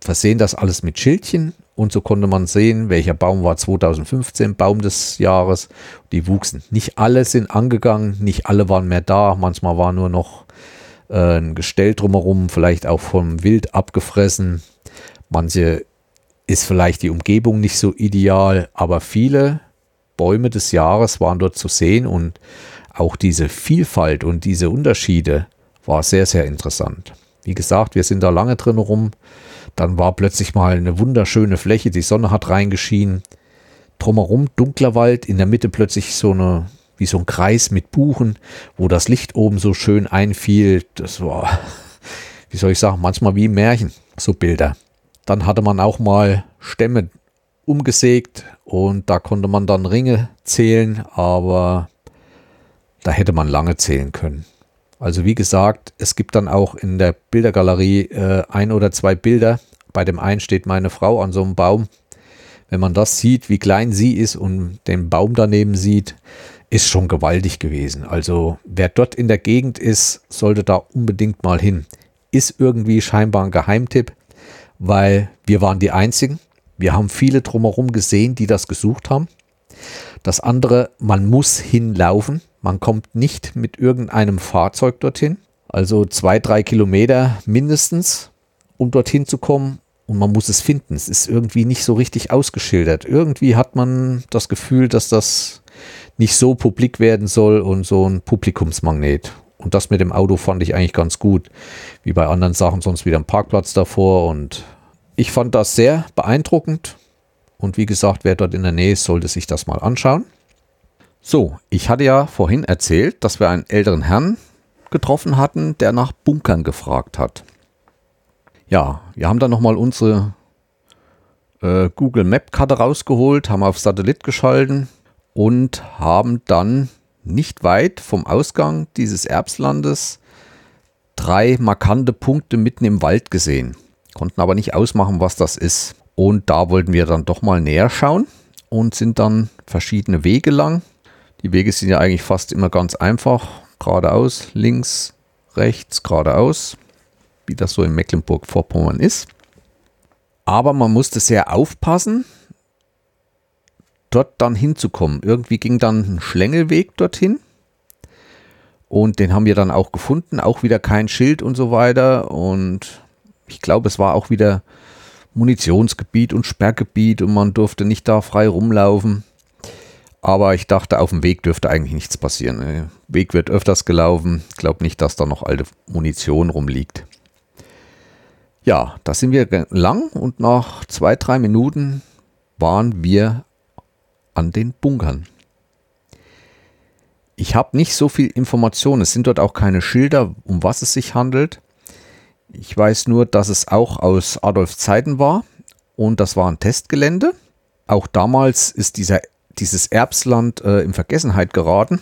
Versehen das alles mit Schildchen und so konnte man sehen, welcher Baum war 2015 Baum des Jahres. Die wuchsen. Nicht alle sind angegangen, nicht alle waren mehr da. Manchmal war nur noch äh, ein Gestell drumherum, vielleicht auch vom Wild abgefressen. Manche ist vielleicht die Umgebung nicht so ideal, aber viele Bäume des Jahres waren dort zu sehen und auch diese Vielfalt und diese Unterschiede war sehr, sehr interessant. Wie gesagt, wir sind da lange drin rum dann war plötzlich mal eine wunderschöne Fläche, die Sonne hat reingeschienen. Drumherum dunkler Wald, in der Mitte plötzlich so eine, wie so ein Kreis mit Buchen, wo das Licht oben so schön einfiel. Das war, wie soll ich sagen, manchmal wie Märchen, so Bilder. Dann hatte man auch mal Stämme umgesägt und da konnte man dann Ringe zählen, aber da hätte man lange zählen können. Also wie gesagt, es gibt dann auch in der Bildergalerie äh, ein oder zwei Bilder. Bei dem einen steht meine Frau an so einem Baum. Wenn man das sieht, wie klein sie ist und den Baum daneben sieht, ist schon gewaltig gewesen. Also wer dort in der Gegend ist, sollte da unbedingt mal hin. Ist irgendwie scheinbar ein Geheimtipp, weil wir waren die Einzigen. Wir haben viele drumherum gesehen, die das gesucht haben. Das andere, man muss hinlaufen. Man kommt nicht mit irgendeinem Fahrzeug dorthin. Also zwei, drei Kilometer mindestens, um dorthin zu kommen. Und man muss es finden. Es ist irgendwie nicht so richtig ausgeschildert. Irgendwie hat man das Gefühl, dass das nicht so publik werden soll und so ein Publikumsmagnet. Und das mit dem Auto fand ich eigentlich ganz gut. Wie bei anderen Sachen sonst wieder ein Parkplatz davor. Und ich fand das sehr beeindruckend. Und wie gesagt, wer dort in der Nähe ist, sollte sich das mal anschauen. So, ich hatte ja vorhin erzählt, dass wir einen älteren Herrn getroffen hatten, der nach Bunkern gefragt hat. Ja, wir haben dann nochmal unsere äh, Google Map Karte rausgeholt, haben auf Satellit geschalten und haben dann nicht weit vom Ausgang dieses Erbslandes drei markante Punkte mitten im Wald gesehen. Konnten aber nicht ausmachen, was das ist. Und da wollten wir dann doch mal näher schauen und sind dann verschiedene Wege lang. Die Wege sind ja eigentlich fast immer ganz einfach. Geradeaus, links, rechts, geradeaus, wie das so in Mecklenburg-Vorpommern ist. Aber man musste sehr aufpassen, dort dann hinzukommen. Irgendwie ging dann ein Schlängelweg dorthin. Und den haben wir dann auch gefunden. Auch wieder kein Schild und so weiter. Und ich glaube, es war auch wieder Munitionsgebiet und Sperrgebiet und man durfte nicht da frei rumlaufen. Aber ich dachte, auf dem Weg dürfte eigentlich nichts passieren. Der Weg wird öfters gelaufen. Ich glaube nicht, dass da noch alte Munition rumliegt. Ja, da sind wir lang und nach zwei, drei Minuten waren wir an den Bunkern. Ich habe nicht so viel Informationen. Es sind dort auch keine Schilder, um was es sich handelt. Ich weiß nur, dass es auch aus Adolfs Zeiten war und das war ein Testgelände. Auch damals ist dieser, dieses Erbsland äh, in Vergessenheit geraten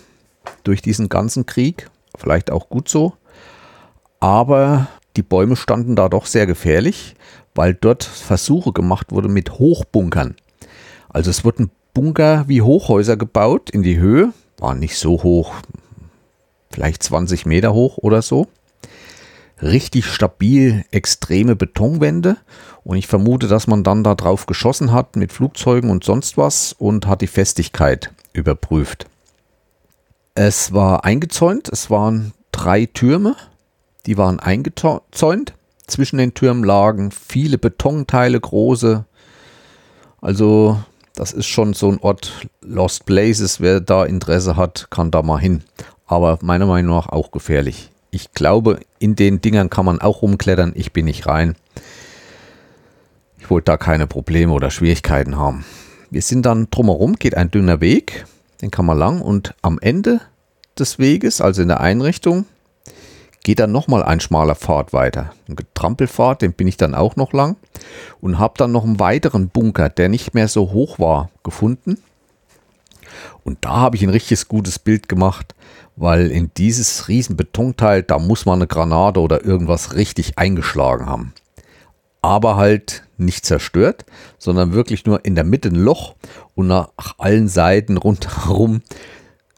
durch diesen ganzen Krieg. Vielleicht auch gut so. Aber die Bäume standen da doch sehr gefährlich, weil dort Versuche gemacht wurden mit Hochbunkern. Also es wurden Bunker wie Hochhäuser gebaut in die Höhe, waren nicht so hoch, vielleicht 20 Meter hoch oder so. Richtig stabil, extreme Betonwände und ich vermute, dass man dann da drauf geschossen hat mit Flugzeugen und sonst was und hat die Festigkeit überprüft. Es war eingezäunt, es waren drei Türme, die waren eingezäunt. Zwischen den Türmen lagen viele Betonteile, große. Also das ist schon so ein Ort Lost Places. Wer da Interesse hat, kann da mal hin. Aber meiner Meinung nach auch gefährlich. Ich glaube, in den Dingern kann man auch rumklettern. Ich bin nicht rein. Ich wollte da keine Probleme oder Schwierigkeiten haben. Wir sind dann drumherum, geht ein dünner Weg. Den kann man lang und am Ende des Weges, also in der Einrichtung, geht dann nochmal ein schmaler Pfad weiter. Ein Trampelpfad, den bin ich dann auch noch lang und habe dann noch einen weiteren Bunker, der nicht mehr so hoch war, gefunden. Und da habe ich ein richtiges gutes Bild gemacht, weil in dieses riesen Betonteil, da muss man eine Granate oder irgendwas richtig eingeschlagen haben. Aber halt nicht zerstört, sondern wirklich nur in der Mitte ein Loch und nach allen Seiten rundherum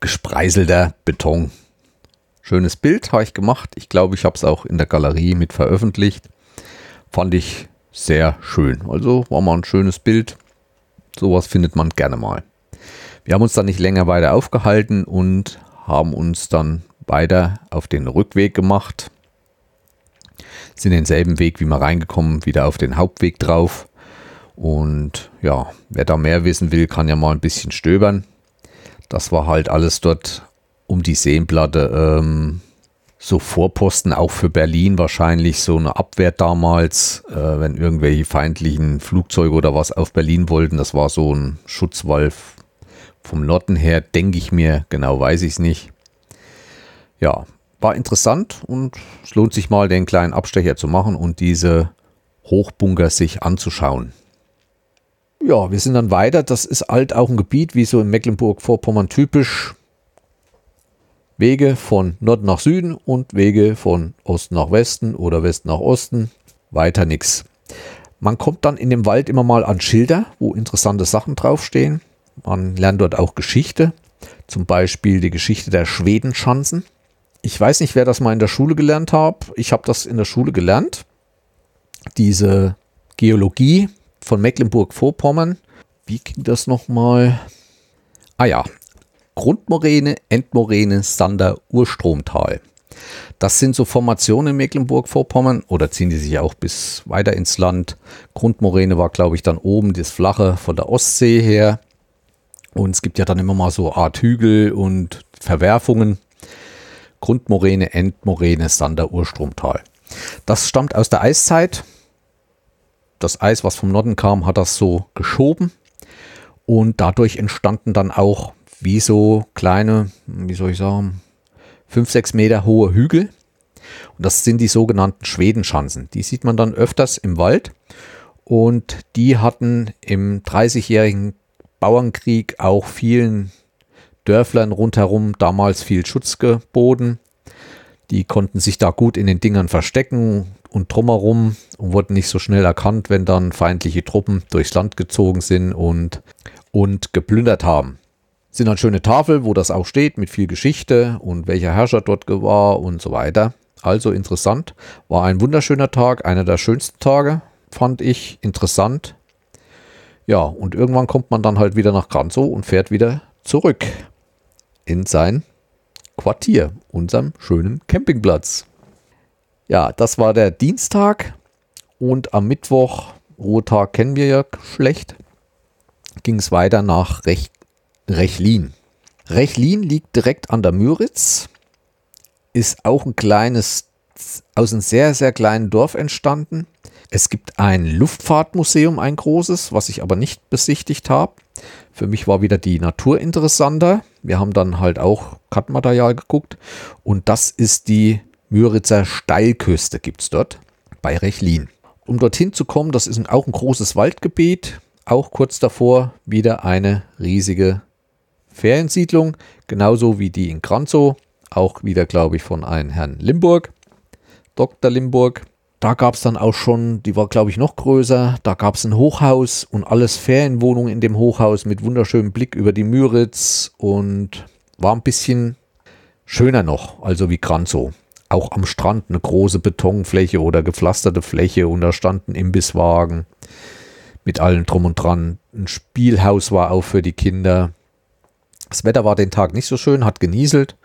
gespreiselter Beton. Schönes Bild habe ich gemacht. Ich glaube, ich habe es auch in der Galerie mit veröffentlicht. Fand ich sehr schön. Also war mal ein schönes Bild. Sowas findet man gerne mal. Wir haben uns dann nicht länger weiter aufgehalten und haben uns dann weiter auf den Rückweg gemacht. Sind denselben Weg, wie wir reingekommen, wieder auf den Hauptweg drauf. Und ja, wer da mehr wissen will, kann ja mal ein bisschen stöbern. Das war halt alles dort um die Seenplatte. Ähm, so Vorposten auch für Berlin wahrscheinlich so eine Abwehr damals, äh, wenn irgendwelche feindlichen Flugzeuge oder was auf Berlin wollten. Das war so ein Schutzwall vom Norden her, denke ich mir. Genau weiß ich es nicht. Ja, war interessant und es lohnt sich mal, den kleinen Abstecher zu machen und diese Hochbunker sich anzuschauen. Ja, wir sind dann weiter. Das ist halt auch ein Gebiet, wie so in Mecklenburg-Vorpommern typisch. Wege von Nord nach Süden und Wege von Osten nach Westen oder West nach Osten. Weiter nichts. Man kommt dann in dem Wald immer mal an Schilder, wo interessante Sachen draufstehen. Man lernt dort auch Geschichte, zum Beispiel die Geschichte der Schwedenschanzen. Ich weiß nicht, wer das mal in der Schule gelernt hat. Ich habe das in der Schule gelernt. Diese Geologie von Mecklenburg-Vorpommern. Wie ging das nochmal? Ah ja, Grundmoräne, Endmoräne, Sander, Urstromtal. Das sind so Formationen in Mecklenburg-Vorpommern oder ziehen die sich auch bis weiter ins Land. Grundmoräne war, glaube ich, dann oben das Flache von der Ostsee her. Und es gibt ja dann immer mal so Art Hügel und Verwerfungen. Grundmoräne, Endmoräne, Sander, Urstromtal. Das stammt aus der Eiszeit. Das Eis, was vom Norden kam, hat das so geschoben. Und dadurch entstanden dann auch wie so kleine, wie soll ich sagen, fünf, sechs Meter hohe Hügel. Und das sind die sogenannten Schwedenschanzen. Die sieht man dann öfters im Wald. Und die hatten im 30-jährigen Bauernkrieg auch vielen Dörflern rundherum damals viel Schutz geboten. Die konnten sich da gut in den Dingern verstecken und drumherum und wurden nicht so schnell erkannt, wenn dann feindliche Truppen durchs Land gezogen sind und, und geplündert haben sind eine schöne Tafel, wo das auch steht, mit viel Geschichte und welcher Herrscher dort war und so weiter. Also interessant. War ein wunderschöner Tag, einer der schönsten Tage, fand ich interessant. Ja, und irgendwann kommt man dann halt wieder nach Granzow und fährt wieder zurück in sein Quartier, unserem schönen Campingplatz. Ja, das war der Dienstag und am Mittwoch, Ruhetag kennen wir ja schlecht, ging es weiter nach Rech Rechlin. Rechlin liegt direkt an der Müritz, ist auch ein kleines, aus einem sehr, sehr kleinen Dorf entstanden. Es gibt ein Luftfahrtmuseum, ein großes, was ich aber nicht besichtigt habe. Für mich war wieder die Natur interessanter. Wir haben dann halt auch Kartenmaterial geguckt und das ist die Müritzer Steilküste, gibt es dort. bei Rechlin. Um dorthin zu kommen, das ist auch ein großes Waldgebiet, auch kurz davor wieder eine riesige Feriensiedlung, genauso wie die in Kranzow, auch wieder, glaube ich, von einem Herrn Limburg, Dr. Limburg. Da gab es dann auch schon, die war, glaube ich, noch größer, da gab es ein Hochhaus und alles Ferienwohnungen in dem Hochhaus mit wunderschönem Blick über die Müritz und war ein bisschen schöner noch, also wie Kranzow. Auch am Strand eine große Betonfläche oder gepflasterte Fläche und da standen Imbisswagen mit allem drum und dran. Ein Spielhaus war auch für die Kinder. Das Wetter war den Tag nicht so schön, hat genieselt,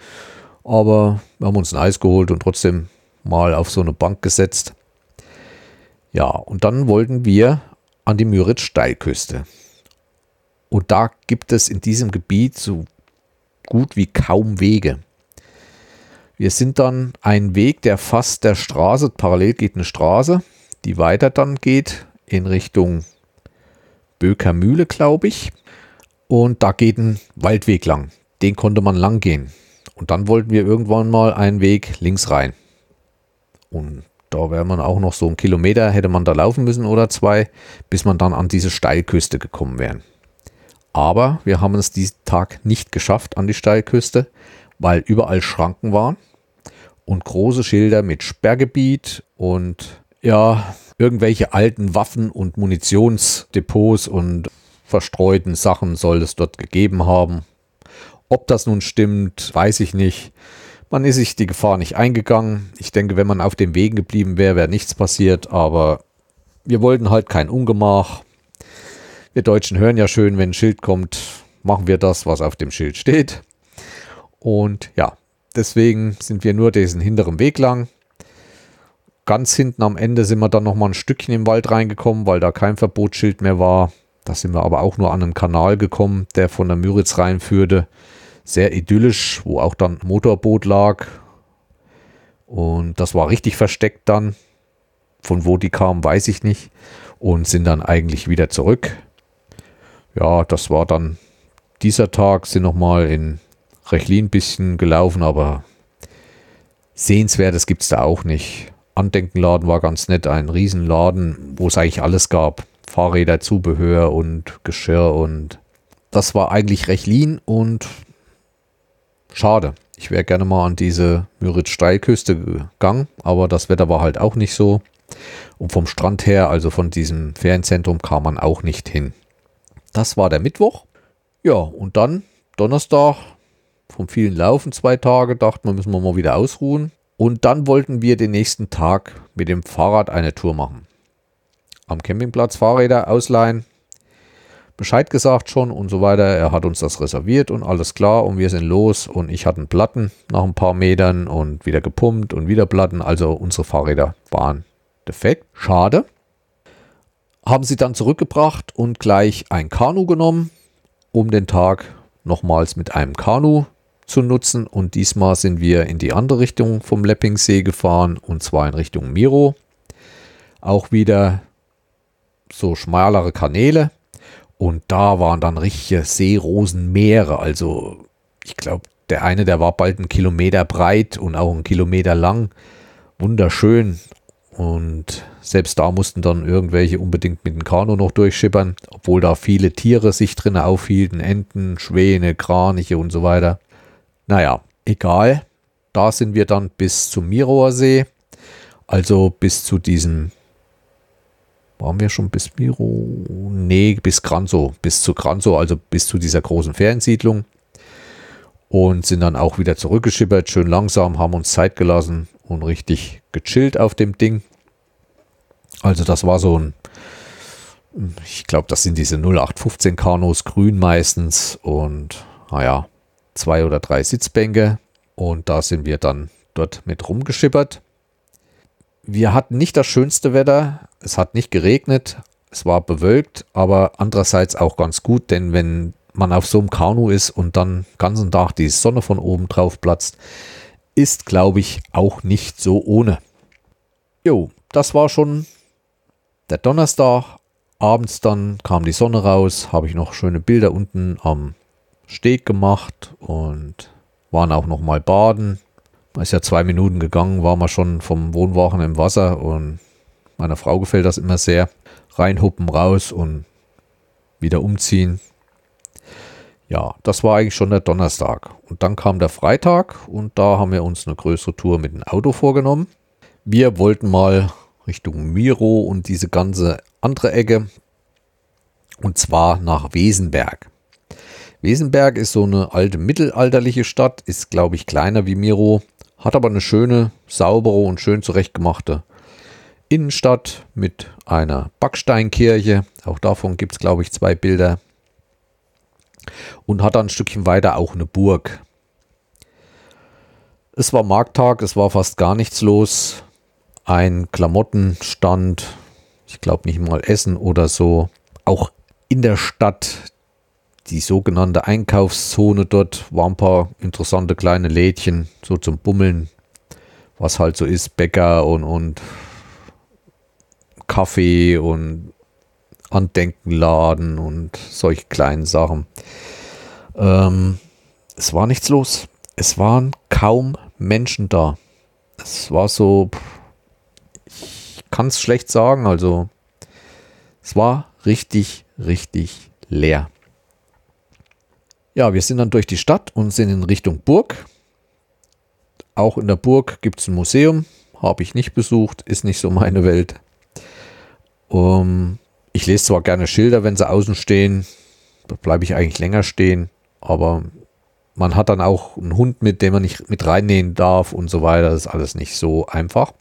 aber wir haben uns ein Eis geholt und trotzdem mal auf so eine Bank gesetzt. Ja, und dann wollten wir an die Müritz-Steilküste. Und da gibt es in diesem Gebiet so gut wie kaum Wege. Wir sind dann einen Weg, der fast der Straße, parallel geht eine Straße, die weiter dann geht in Richtung Böker Mühle, glaube ich. Und da geht ein Waldweg lang. Den konnte man lang gehen. Und dann wollten wir irgendwann mal einen Weg links rein. Und da wäre man auch noch so einen Kilometer, hätte man da laufen müssen oder zwei, bis man dann an diese Steilküste gekommen wäre. Aber wir haben es diesen Tag nicht geschafft an die Steilküste, weil überall Schranken waren und große Schilder mit Sperrgebiet und ja, irgendwelche alten Waffen und Munitionsdepots und verstreuten Sachen soll es dort gegeben haben. Ob das nun stimmt, weiß ich nicht. Man ist sich die Gefahr nicht eingegangen. Ich denke, wenn man auf dem Wegen geblieben wäre, wäre nichts passiert, aber wir wollten halt kein Ungemach. Wir Deutschen hören ja schön, wenn ein Schild kommt, machen wir das, was auf dem Schild steht. Und ja, deswegen sind wir nur diesen hinteren Weg lang. Ganz hinten am Ende sind wir dann noch mal ein Stückchen im Wald reingekommen, weil da kein Verbotsschild mehr war. Da sind wir aber auch nur an einen Kanal gekommen, der von der Müritz reinführte. Sehr idyllisch, wo auch dann Motorboot lag. Und das war richtig versteckt dann. Von wo die kamen, weiß ich nicht. Und sind dann eigentlich wieder zurück. Ja, das war dann dieser Tag, sind nochmal in Rechlin ein bisschen gelaufen, aber sehenswertes gibt es da auch nicht. Andenkenladen war ganz nett, ein Riesenladen, wo es eigentlich alles gab. Fahrräder, Zubehör und Geschirr und das war eigentlich Rechlin und schade. Ich wäre gerne mal an diese Müritz-Steilküste gegangen, aber das Wetter war halt auch nicht so. Und vom Strand her, also von diesem Ferienzentrum, kam man auch nicht hin. Das war der Mittwoch. Ja, und dann Donnerstag vom vielen Laufen zwei Tage, dachten wir, müssen wir mal wieder ausruhen. Und dann wollten wir den nächsten Tag mit dem Fahrrad eine Tour machen. Am Campingplatz Fahrräder ausleihen, Bescheid gesagt schon und so weiter. Er hat uns das reserviert und alles klar und wir sind los und ich hatte einen Platten nach ein paar Metern und wieder gepumpt und wieder Platten. Also unsere Fahrräder waren defekt. Schade. Haben sie dann zurückgebracht und gleich ein Kanu genommen, um den Tag nochmals mit einem Kanu zu nutzen. Und diesmal sind wir in die andere Richtung vom Leppingsee gefahren und zwar in Richtung Miro. Auch wieder so schmalere Kanäle. Und da waren dann richtige Seerosenmeere. Also ich glaube, der eine, der war bald einen Kilometer breit und auch einen Kilometer lang. Wunderschön. Und selbst da mussten dann irgendwelche unbedingt mit dem Kanu noch durchschippern, obwohl da viele Tiere sich drin aufhielten, Enten, Schwäne, Kraniche und so weiter. Naja, egal. Da sind wir dann bis zum Mirower See, also bis zu diesem, waren wir schon bis Miro? Nee, bis Kranzow, bis zu Kranzow, also bis zu dieser großen Feriensiedlung. Und sind dann auch wieder zurückgeschippert, schön langsam, haben uns Zeit gelassen und richtig gechillt auf dem Ding. Also das war so ein, ich glaube, das sind diese 0815 Kanos, grün meistens und naja, zwei oder drei Sitzbänke und da sind wir dann dort mit rumgeschippert. Wir hatten nicht das schönste Wetter, es hat nicht geregnet, es war bewölkt, aber andererseits auch ganz gut, denn wenn man auf so einem Kanu ist und dann ganzen Tag die Sonne von oben drauf platzt, ist, glaube ich, auch nicht so ohne. Jo, das war schon der Donnerstag. Abends dann kam die Sonne raus, habe ich noch schöne Bilder unten am Steg gemacht und waren auch noch mal baden. Ist ja zwei Minuten gegangen, waren wir schon vom Wohnwagen im Wasser und Meiner Frau gefällt das immer sehr. Reinhuppen, raus und wieder umziehen. Ja, das war eigentlich schon der Donnerstag. Und dann kam der Freitag und da haben wir uns eine größere Tour mit dem Auto vorgenommen. Wir wollten mal Richtung Miro und diese ganze andere Ecke. Und zwar nach Wesenberg. Wesenberg ist so eine alte mittelalterliche Stadt, ist glaube ich kleiner wie Miro, hat aber eine schöne, saubere und schön zurechtgemachte Innenstadt mit einer Backsteinkirche. Auch davon gibt es glaube ich zwei Bilder. Und hat dann ein Stückchen weiter auch eine Burg. Es war Markttag, es war fast gar nichts los. Ein Klamottenstand, ich glaube nicht mal Essen oder so. Auch in der Stadt die sogenannte Einkaufszone dort waren ein paar interessante kleine Lädchen, so zum Bummeln, was halt so ist, Bäcker und, und Kaffee und Andenkenladen und solche kleinen Sachen. Ähm, es war nichts los. Es waren kaum Menschen da. Es war so, ich kann es schlecht sagen, also es war richtig, richtig leer. Ja, wir sind dann durch die Stadt und sind in Richtung Burg. Auch in der Burg gibt es ein Museum. Habe ich nicht besucht, ist nicht so meine Welt. Um, ich lese zwar gerne Schilder, wenn sie außen stehen. Da bleibe ich eigentlich länger stehen. Aber man hat dann auch einen Hund mit, dem man nicht mit reinnehmen darf und so weiter. Das ist alles nicht so einfach.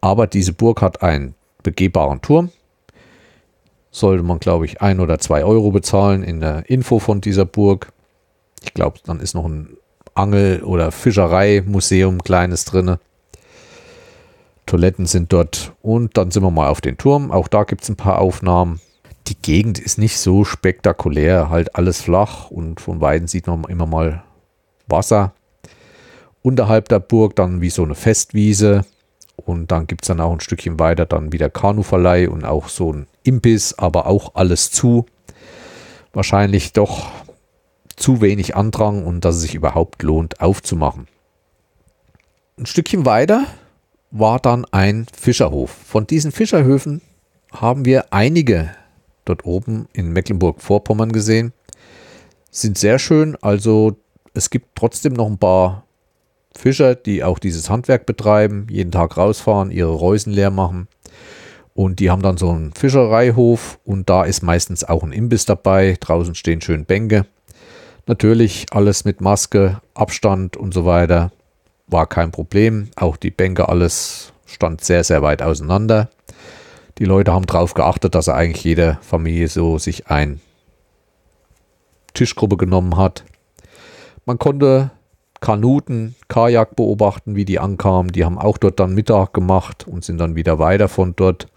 Aber diese Burg hat einen begehbaren Turm sollte man, glaube ich, ein oder zwei Euro bezahlen in der Info von dieser Burg. Ich glaube, dann ist noch ein Angel- oder Fischereimuseum kleines drin. Toiletten sind dort und dann sind wir mal auf den Turm. Auch da gibt es ein paar Aufnahmen. Die Gegend ist nicht so spektakulär, halt alles flach und von Weiden sieht man immer mal Wasser. Unterhalb der Burg dann wie so eine Festwiese und dann gibt es dann auch ein Stückchen weiter dann wieder Kanuverleih und auch so ein Imbiss, aber auch alles zu. Wahrscheinlich doch zu wenig Andrang und dass es sich überhaupt lohnt aufzumachen. Ein Stückchen weiter war dann ein Fischerhof. Von diesen Fischerhöfen haben wir einige dort oben in Mecklenburg-Vorpommern gesehen. Sind sehr schön, also es gibt trotzdem noch ein paar Fischer, die auch dieses Handwerk betreiben, jeden Tag rausfahren, ihre Reusen leer machen. Und die haben dann so einen Fischereihof und da ist meistens auch ein Imbiss dabei. Draußen stehen schön Bänke. Natürlich alles mit Maske, Abstand und so weiter. War kein Problem. Auch die Bänke, alles stand sehr, sehr weit auseinander. Die Leute haben darauf geachtet, dass eigentlich jede Familie so sich ein Tischgruppe genommen hat. Man konnte Kanuten, Kajak beobachten, wie die ankamen. Die haben auch dort dann Mittag gemacht und sind dann wieder weiter von dort.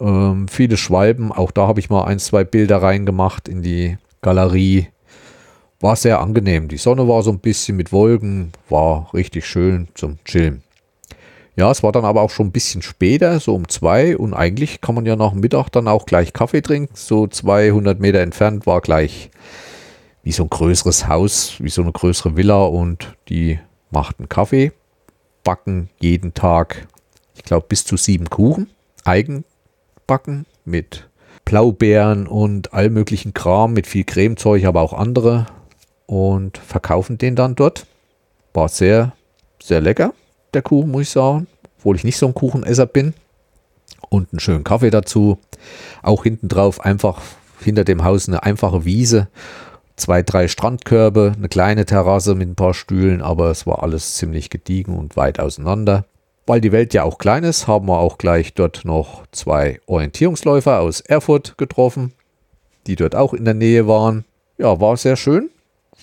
Ähm, viele Schwalben, auch da habe ich mal ein, zwei Bilder reingemacht in die Galerie. War sehr angenehm. Die Sonne war so ein bisschen mit Wolken, war richtig schön zum Chillen. Ja, es war dann aber auch schon ein bisschen später, so um zwei. Und eigentlich kann man ja nach Mittag dann auch gleich Kaffee trinken. So 200 Meter entfernt war gleich wie so ein größeres Haus, wie so eine größere Villa und die machten Kaffee, backen jeden Tag, ich glaube, bis zu sieben Kuchen, eigenbacken mit Blaubeeren und all möglichen Kram, mit viel Cremezeug, aber auch andere und verkaufen den dann dort. War sehr, sehr lecker, der Kuchen, muss ich sagen, obwohl ich nicht so ein Kuchenesser bin. Und einen schönen Kaffee dazu. Auch hinten drauf einfach hinter dem Haus eine einfache Wiese zwei, drei Strandkörbe, eine kleine Terrasse mit ein paar Stühlen, aber es war alles ziemlich gediegen und weit auseinander. Weil die Welt ja auch klein ist, haben wir auch gleich dort noch zwei Orientierungsläufer aus Erfurt getroffen, die dort auch in der Nähe waren. Ja, war sehr schön.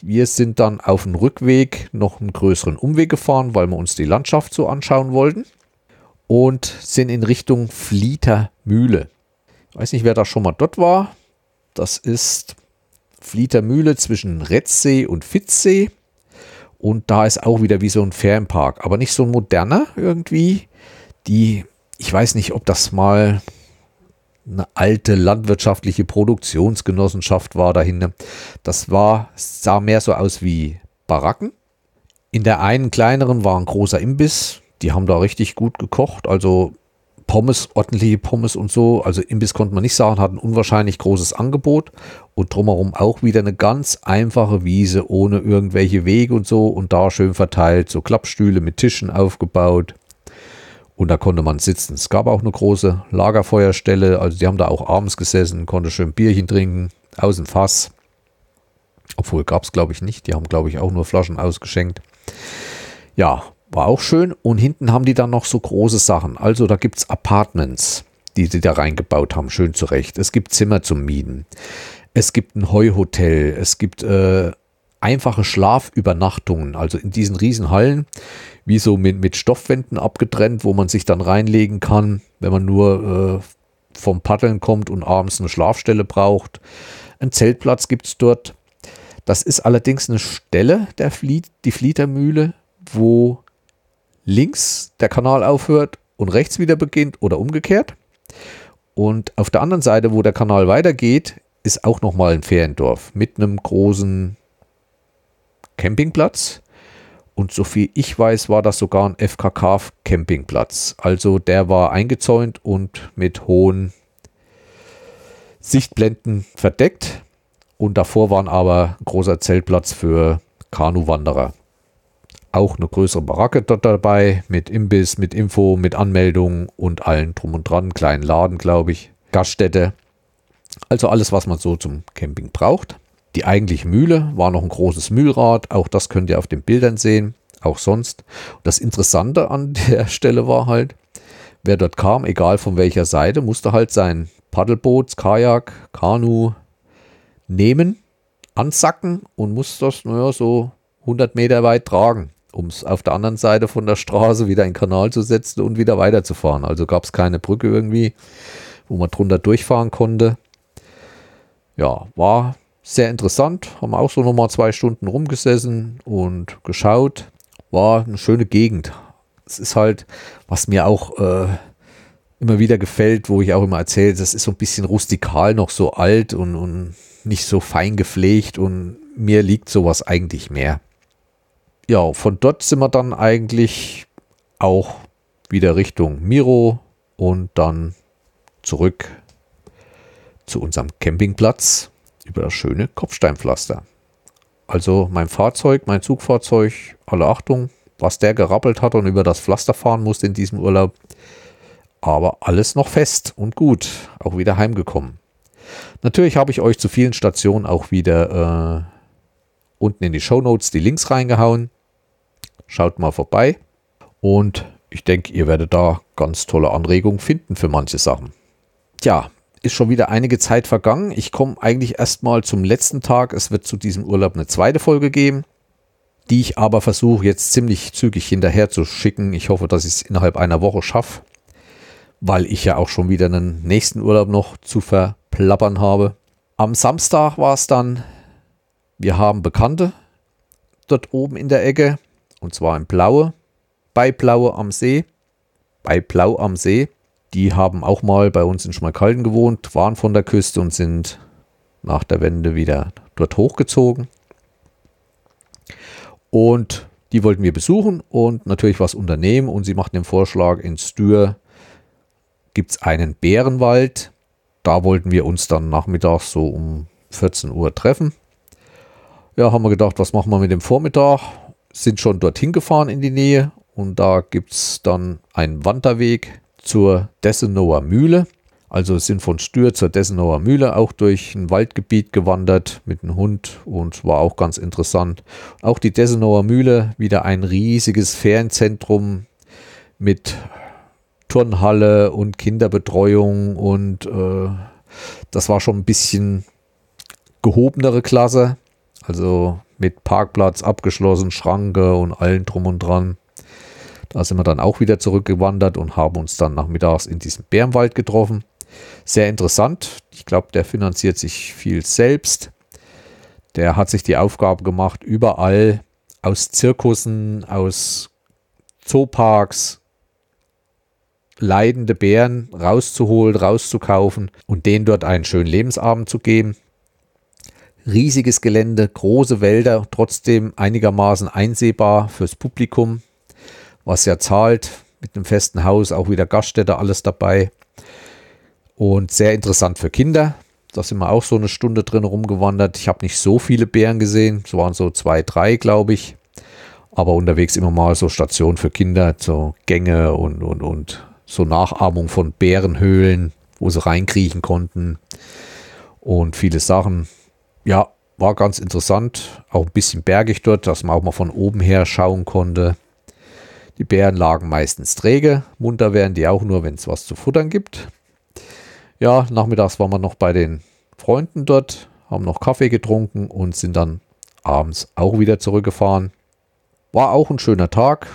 Wir sind dann auf dem Rückweg noch einen größeren Umweg gefahren, weil wir uns die Landschaft so anschauen wollten. Und sind in Richtung Flieter Mühle. Ich weiß nicht, wer da schon mal dort war. Das ist Flieter Mühle zwischen Retzsee und Fitzsee. Und da ist auch wieder wie so ein Ferienpark, aber nicht so ein moderner irgendwie. Die, ich weiß nicht, ob das mal eine alte landwirtschaftliche Produktionsgenossenschaft war dahinter. Das war, sah mehr so aus wie Baracken. In der einen kleineren war ein großer Imbiss. Die haben da richtig gut gekocht. Also Pommes, ordentliche Pommes und so. Also Imbiss konnte man nicht sagen, hat ein unwahrscheinlich großes Angebot und drumherum auch wieder eine ganz einfache Wiese ohne irgendwelche Wege und so und da schön verteilt, so Klappstühle mit Tischen aufgebaut und da konnte man sitzen. Es gab auch eine große Lagerfeuerstelle, also die haben da auch abends gesessen, konnte schön Bierchen trinken, aus dem Fass. Obwohl gab es glaube ich nicht, die haben glaube ich auch nur Flaschen ausgeschenkt. Ja, war auch schön. Und hinten haben die dann noch so große Sachen. Also da gibt es Apartments, die sie da reingebaut haben, schön zurecht. Es gibt Zimmer zum Mieten. Es gibt ein Heuhotel. Es gibt äh, einfache Schlafübernachtungen. Also in diesen Riesenhallen, wie so mit, mit Stoffwänden abgetrennt, wo man sich dann reinlegen kann, wenn man nur äh, vom Paddeln kommt und abends eine Schlafstelle braucht. Ein Zeltplatz gibt es dort. Das ist allerdings eine Stelle, der Fliet, die Flietermühle, wo links der Kanal aufhört und rechts wieder beginnt oder umgekehrt. Und auf der anderen Seite, wo der Kanal weitergeht, ist auch nochmal ein Feriendorf mit einem großen Campingplatz. Und so viel ich weiß, war das sogar ein FKK-Campingplatz. Also der war eingezäunt und mit hohen Sichtblenden verdeckt. Und davor waren aber ein großer Zeltplatz für Kanuwanderer auch eine größere Baracke dort dabei mit Imbiss, mit Info, mit Anmeldung und allen drum und dran. Kleinen Laden, glaube ich. Gaststätte. Also alles, was man so zum Camping braucht. Die eigentliche Mühle war noch ein großes Mühlrad. Auch das könnt ihr auf den Bildern sehen. Auch sonst. Das Interessante an der Stelle war halt, wer dort kam, egal von welcher Seite, musste halt sein Paddelboot, Kajak, Kanu nehmen, ansacken und musste das, naja, so 100 Meter weit tragen um es auf der anderen Seite von der Straße wieder in den Kanal zu setzen und wieder weiterzufahren. Also gab es keine Brücke irgendwie, wo man drunter durchfahren konnte. Ja, war sehr interessant. Haben auch so nochmal zwei Stunden rumgesessen und geschaut. War eine schöne Gegend. Es ist halt, was mir auch äh, immer wieder gefällt, wo ich auch immer erzähle, das ist so ein bisschen rustikal, noch so alt und, und nicht so fein gepflegt und mir liegt sowas eigentlich mehr ja, von dort sind wir dann eigentlich auch wieder Richtung Miro und dann zurück zu unserem Campingplatz über das schöne Kopfsteinpflaster. Also mein Fahrzeug, mein Zugfahrzeug, alle Achtung, was der gerappelt hat und über das Pflaster fahren musste in diesem Urlaub. Aber alles noch fest und gut, auch wieder heimgekommen. Natürlich habe ich euch zu vielen Stationen auch wieder äh, unten in die Show Notes die Links reingehauen. Schaut mal vorbei und ich denke, ihr werdet da ganz tolle Anregungen finden für manche Sachen. Tja, ist schon wieder einige Zeit vergangen. Ich komme eigentlich erstmal zum letzten Tag. Es wird zu diesem Urlaub eine zweite Folge geben, die ich aber versuche jetzt ziemlich zügig hinterher zu schicken. Ich hoffe, dass ich es innerhalb einer Woche schaffe, weil ich ja auch schon wieder einen nächsten Urlaub noch zu verplappern habe. Am Samstag war es dann, wir haben Bekannte dort oben in der Ecke und zwar in Blaue, bei Blaue am See, bei Blau am See. Die haben auch mal bei uns in Schmalkalden gewohnt, waren von der Küste und sind nach der Wende wieder dort hochgezogen. Und die wollten wir besuchen und natürlich was unternehmen. Und sie machten den Vorschlag, in Stür gibt es einen Bärenwald. Da wollten wir uns dann nachmittags so um 14 Uhr treffen. Ja, haben wir gedacht, was machen wir mit dem Vormittag? Sind schon dorthin gefahren in die Nähe und da gibt es dann einen Wanderweg zur Dessenower Mühle. Also sind von Stür zur Dessenower Mühle auch durch ein Waldgebiet gewandert mit einem Hund und war auch ganz interessant. Auch die Dessenower Mühle, wieder ein riesiges Ferienzentrum mit Turnhalle und Kinderbetreuung und äh, das war schon ein bisschen gehobenere Klasse. Also mit Parkplatz abgeschlossen, Schranke und allen drum und dran. Da sind wir dann auch wieder zurückgewandert und haben uns dann nachmittags in diesem Bärenwald getroffen. Sehr interessant. Ich glaube, der finanziert sich viel selbst. Der hat sich die Aufgabe gemacht, überall aus Zirkussen, aus Zooparks leidende Bären rauszuholen, rauszukaufen und denen dort einen schönen Lebensabend zu geben riesiges Gelände, große Wälder, trotzdem einigermaßen einsehbar fürs Publikum, was ja zahlt. mit einem festen Haus, auch wieder Gaststätte, alles dabei. Und sehr interessant für Kinder. Da sind wir auch so eine Stunde drin rumgewandert. Ich habe nicht so viele Bären gesehen. Es waren so zwei, drei, glaube ich. Aber unterwegs immer mal so Stationen für Kinder, so Gänge und, und, und so Nachahmung von Bärenhöhlen, wo sie reinkriechen konnten. Und viele Sachen. Ja, war ganz interessant. Auch ein bisschen bergig dort, dass man auch mal von oben her schauen konnte. Die Bären lagen meistens träge. Munter werden die auch nur, wenn es was zu futtern gibt. Ja, nachmittags waren wir noch bei den Freunden dort, haben noch Kaffee getrunken und sind dann abends auch wieder zurückgefahren. War auch ein schöner Tag,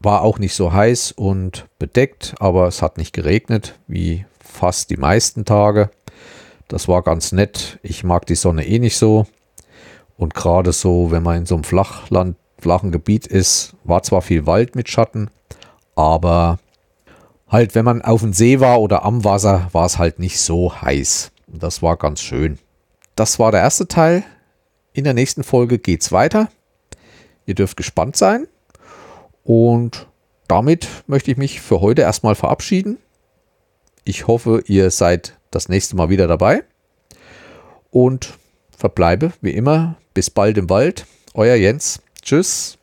war auch nicht so heiß und bedeckt, aber es hat nicht geregnet, wie fast die meisten Tage. Das war ganz nett. Ich mag die Sonne eh nicht so. Und gerade so, wenn man in so einem Flachland, flachen Gebiet ist, war zwar viel Wald mit Schatten, aber halt, wenn man auf dem See war oder am Wasser, war es halt nicht so heiß. Das war ganz schön. Das war der erste Teil. In der nächsten Folge geht es weiter. Ihr dürft gespannt sein. Und damit möchte ich mich für heute erstmal verabschieden. Ich hoffe, ihr seid das nächste Mal wieder dabei. Und verbleibe wie immer. Bis bald im Wald. Euer Jens. Tschüss.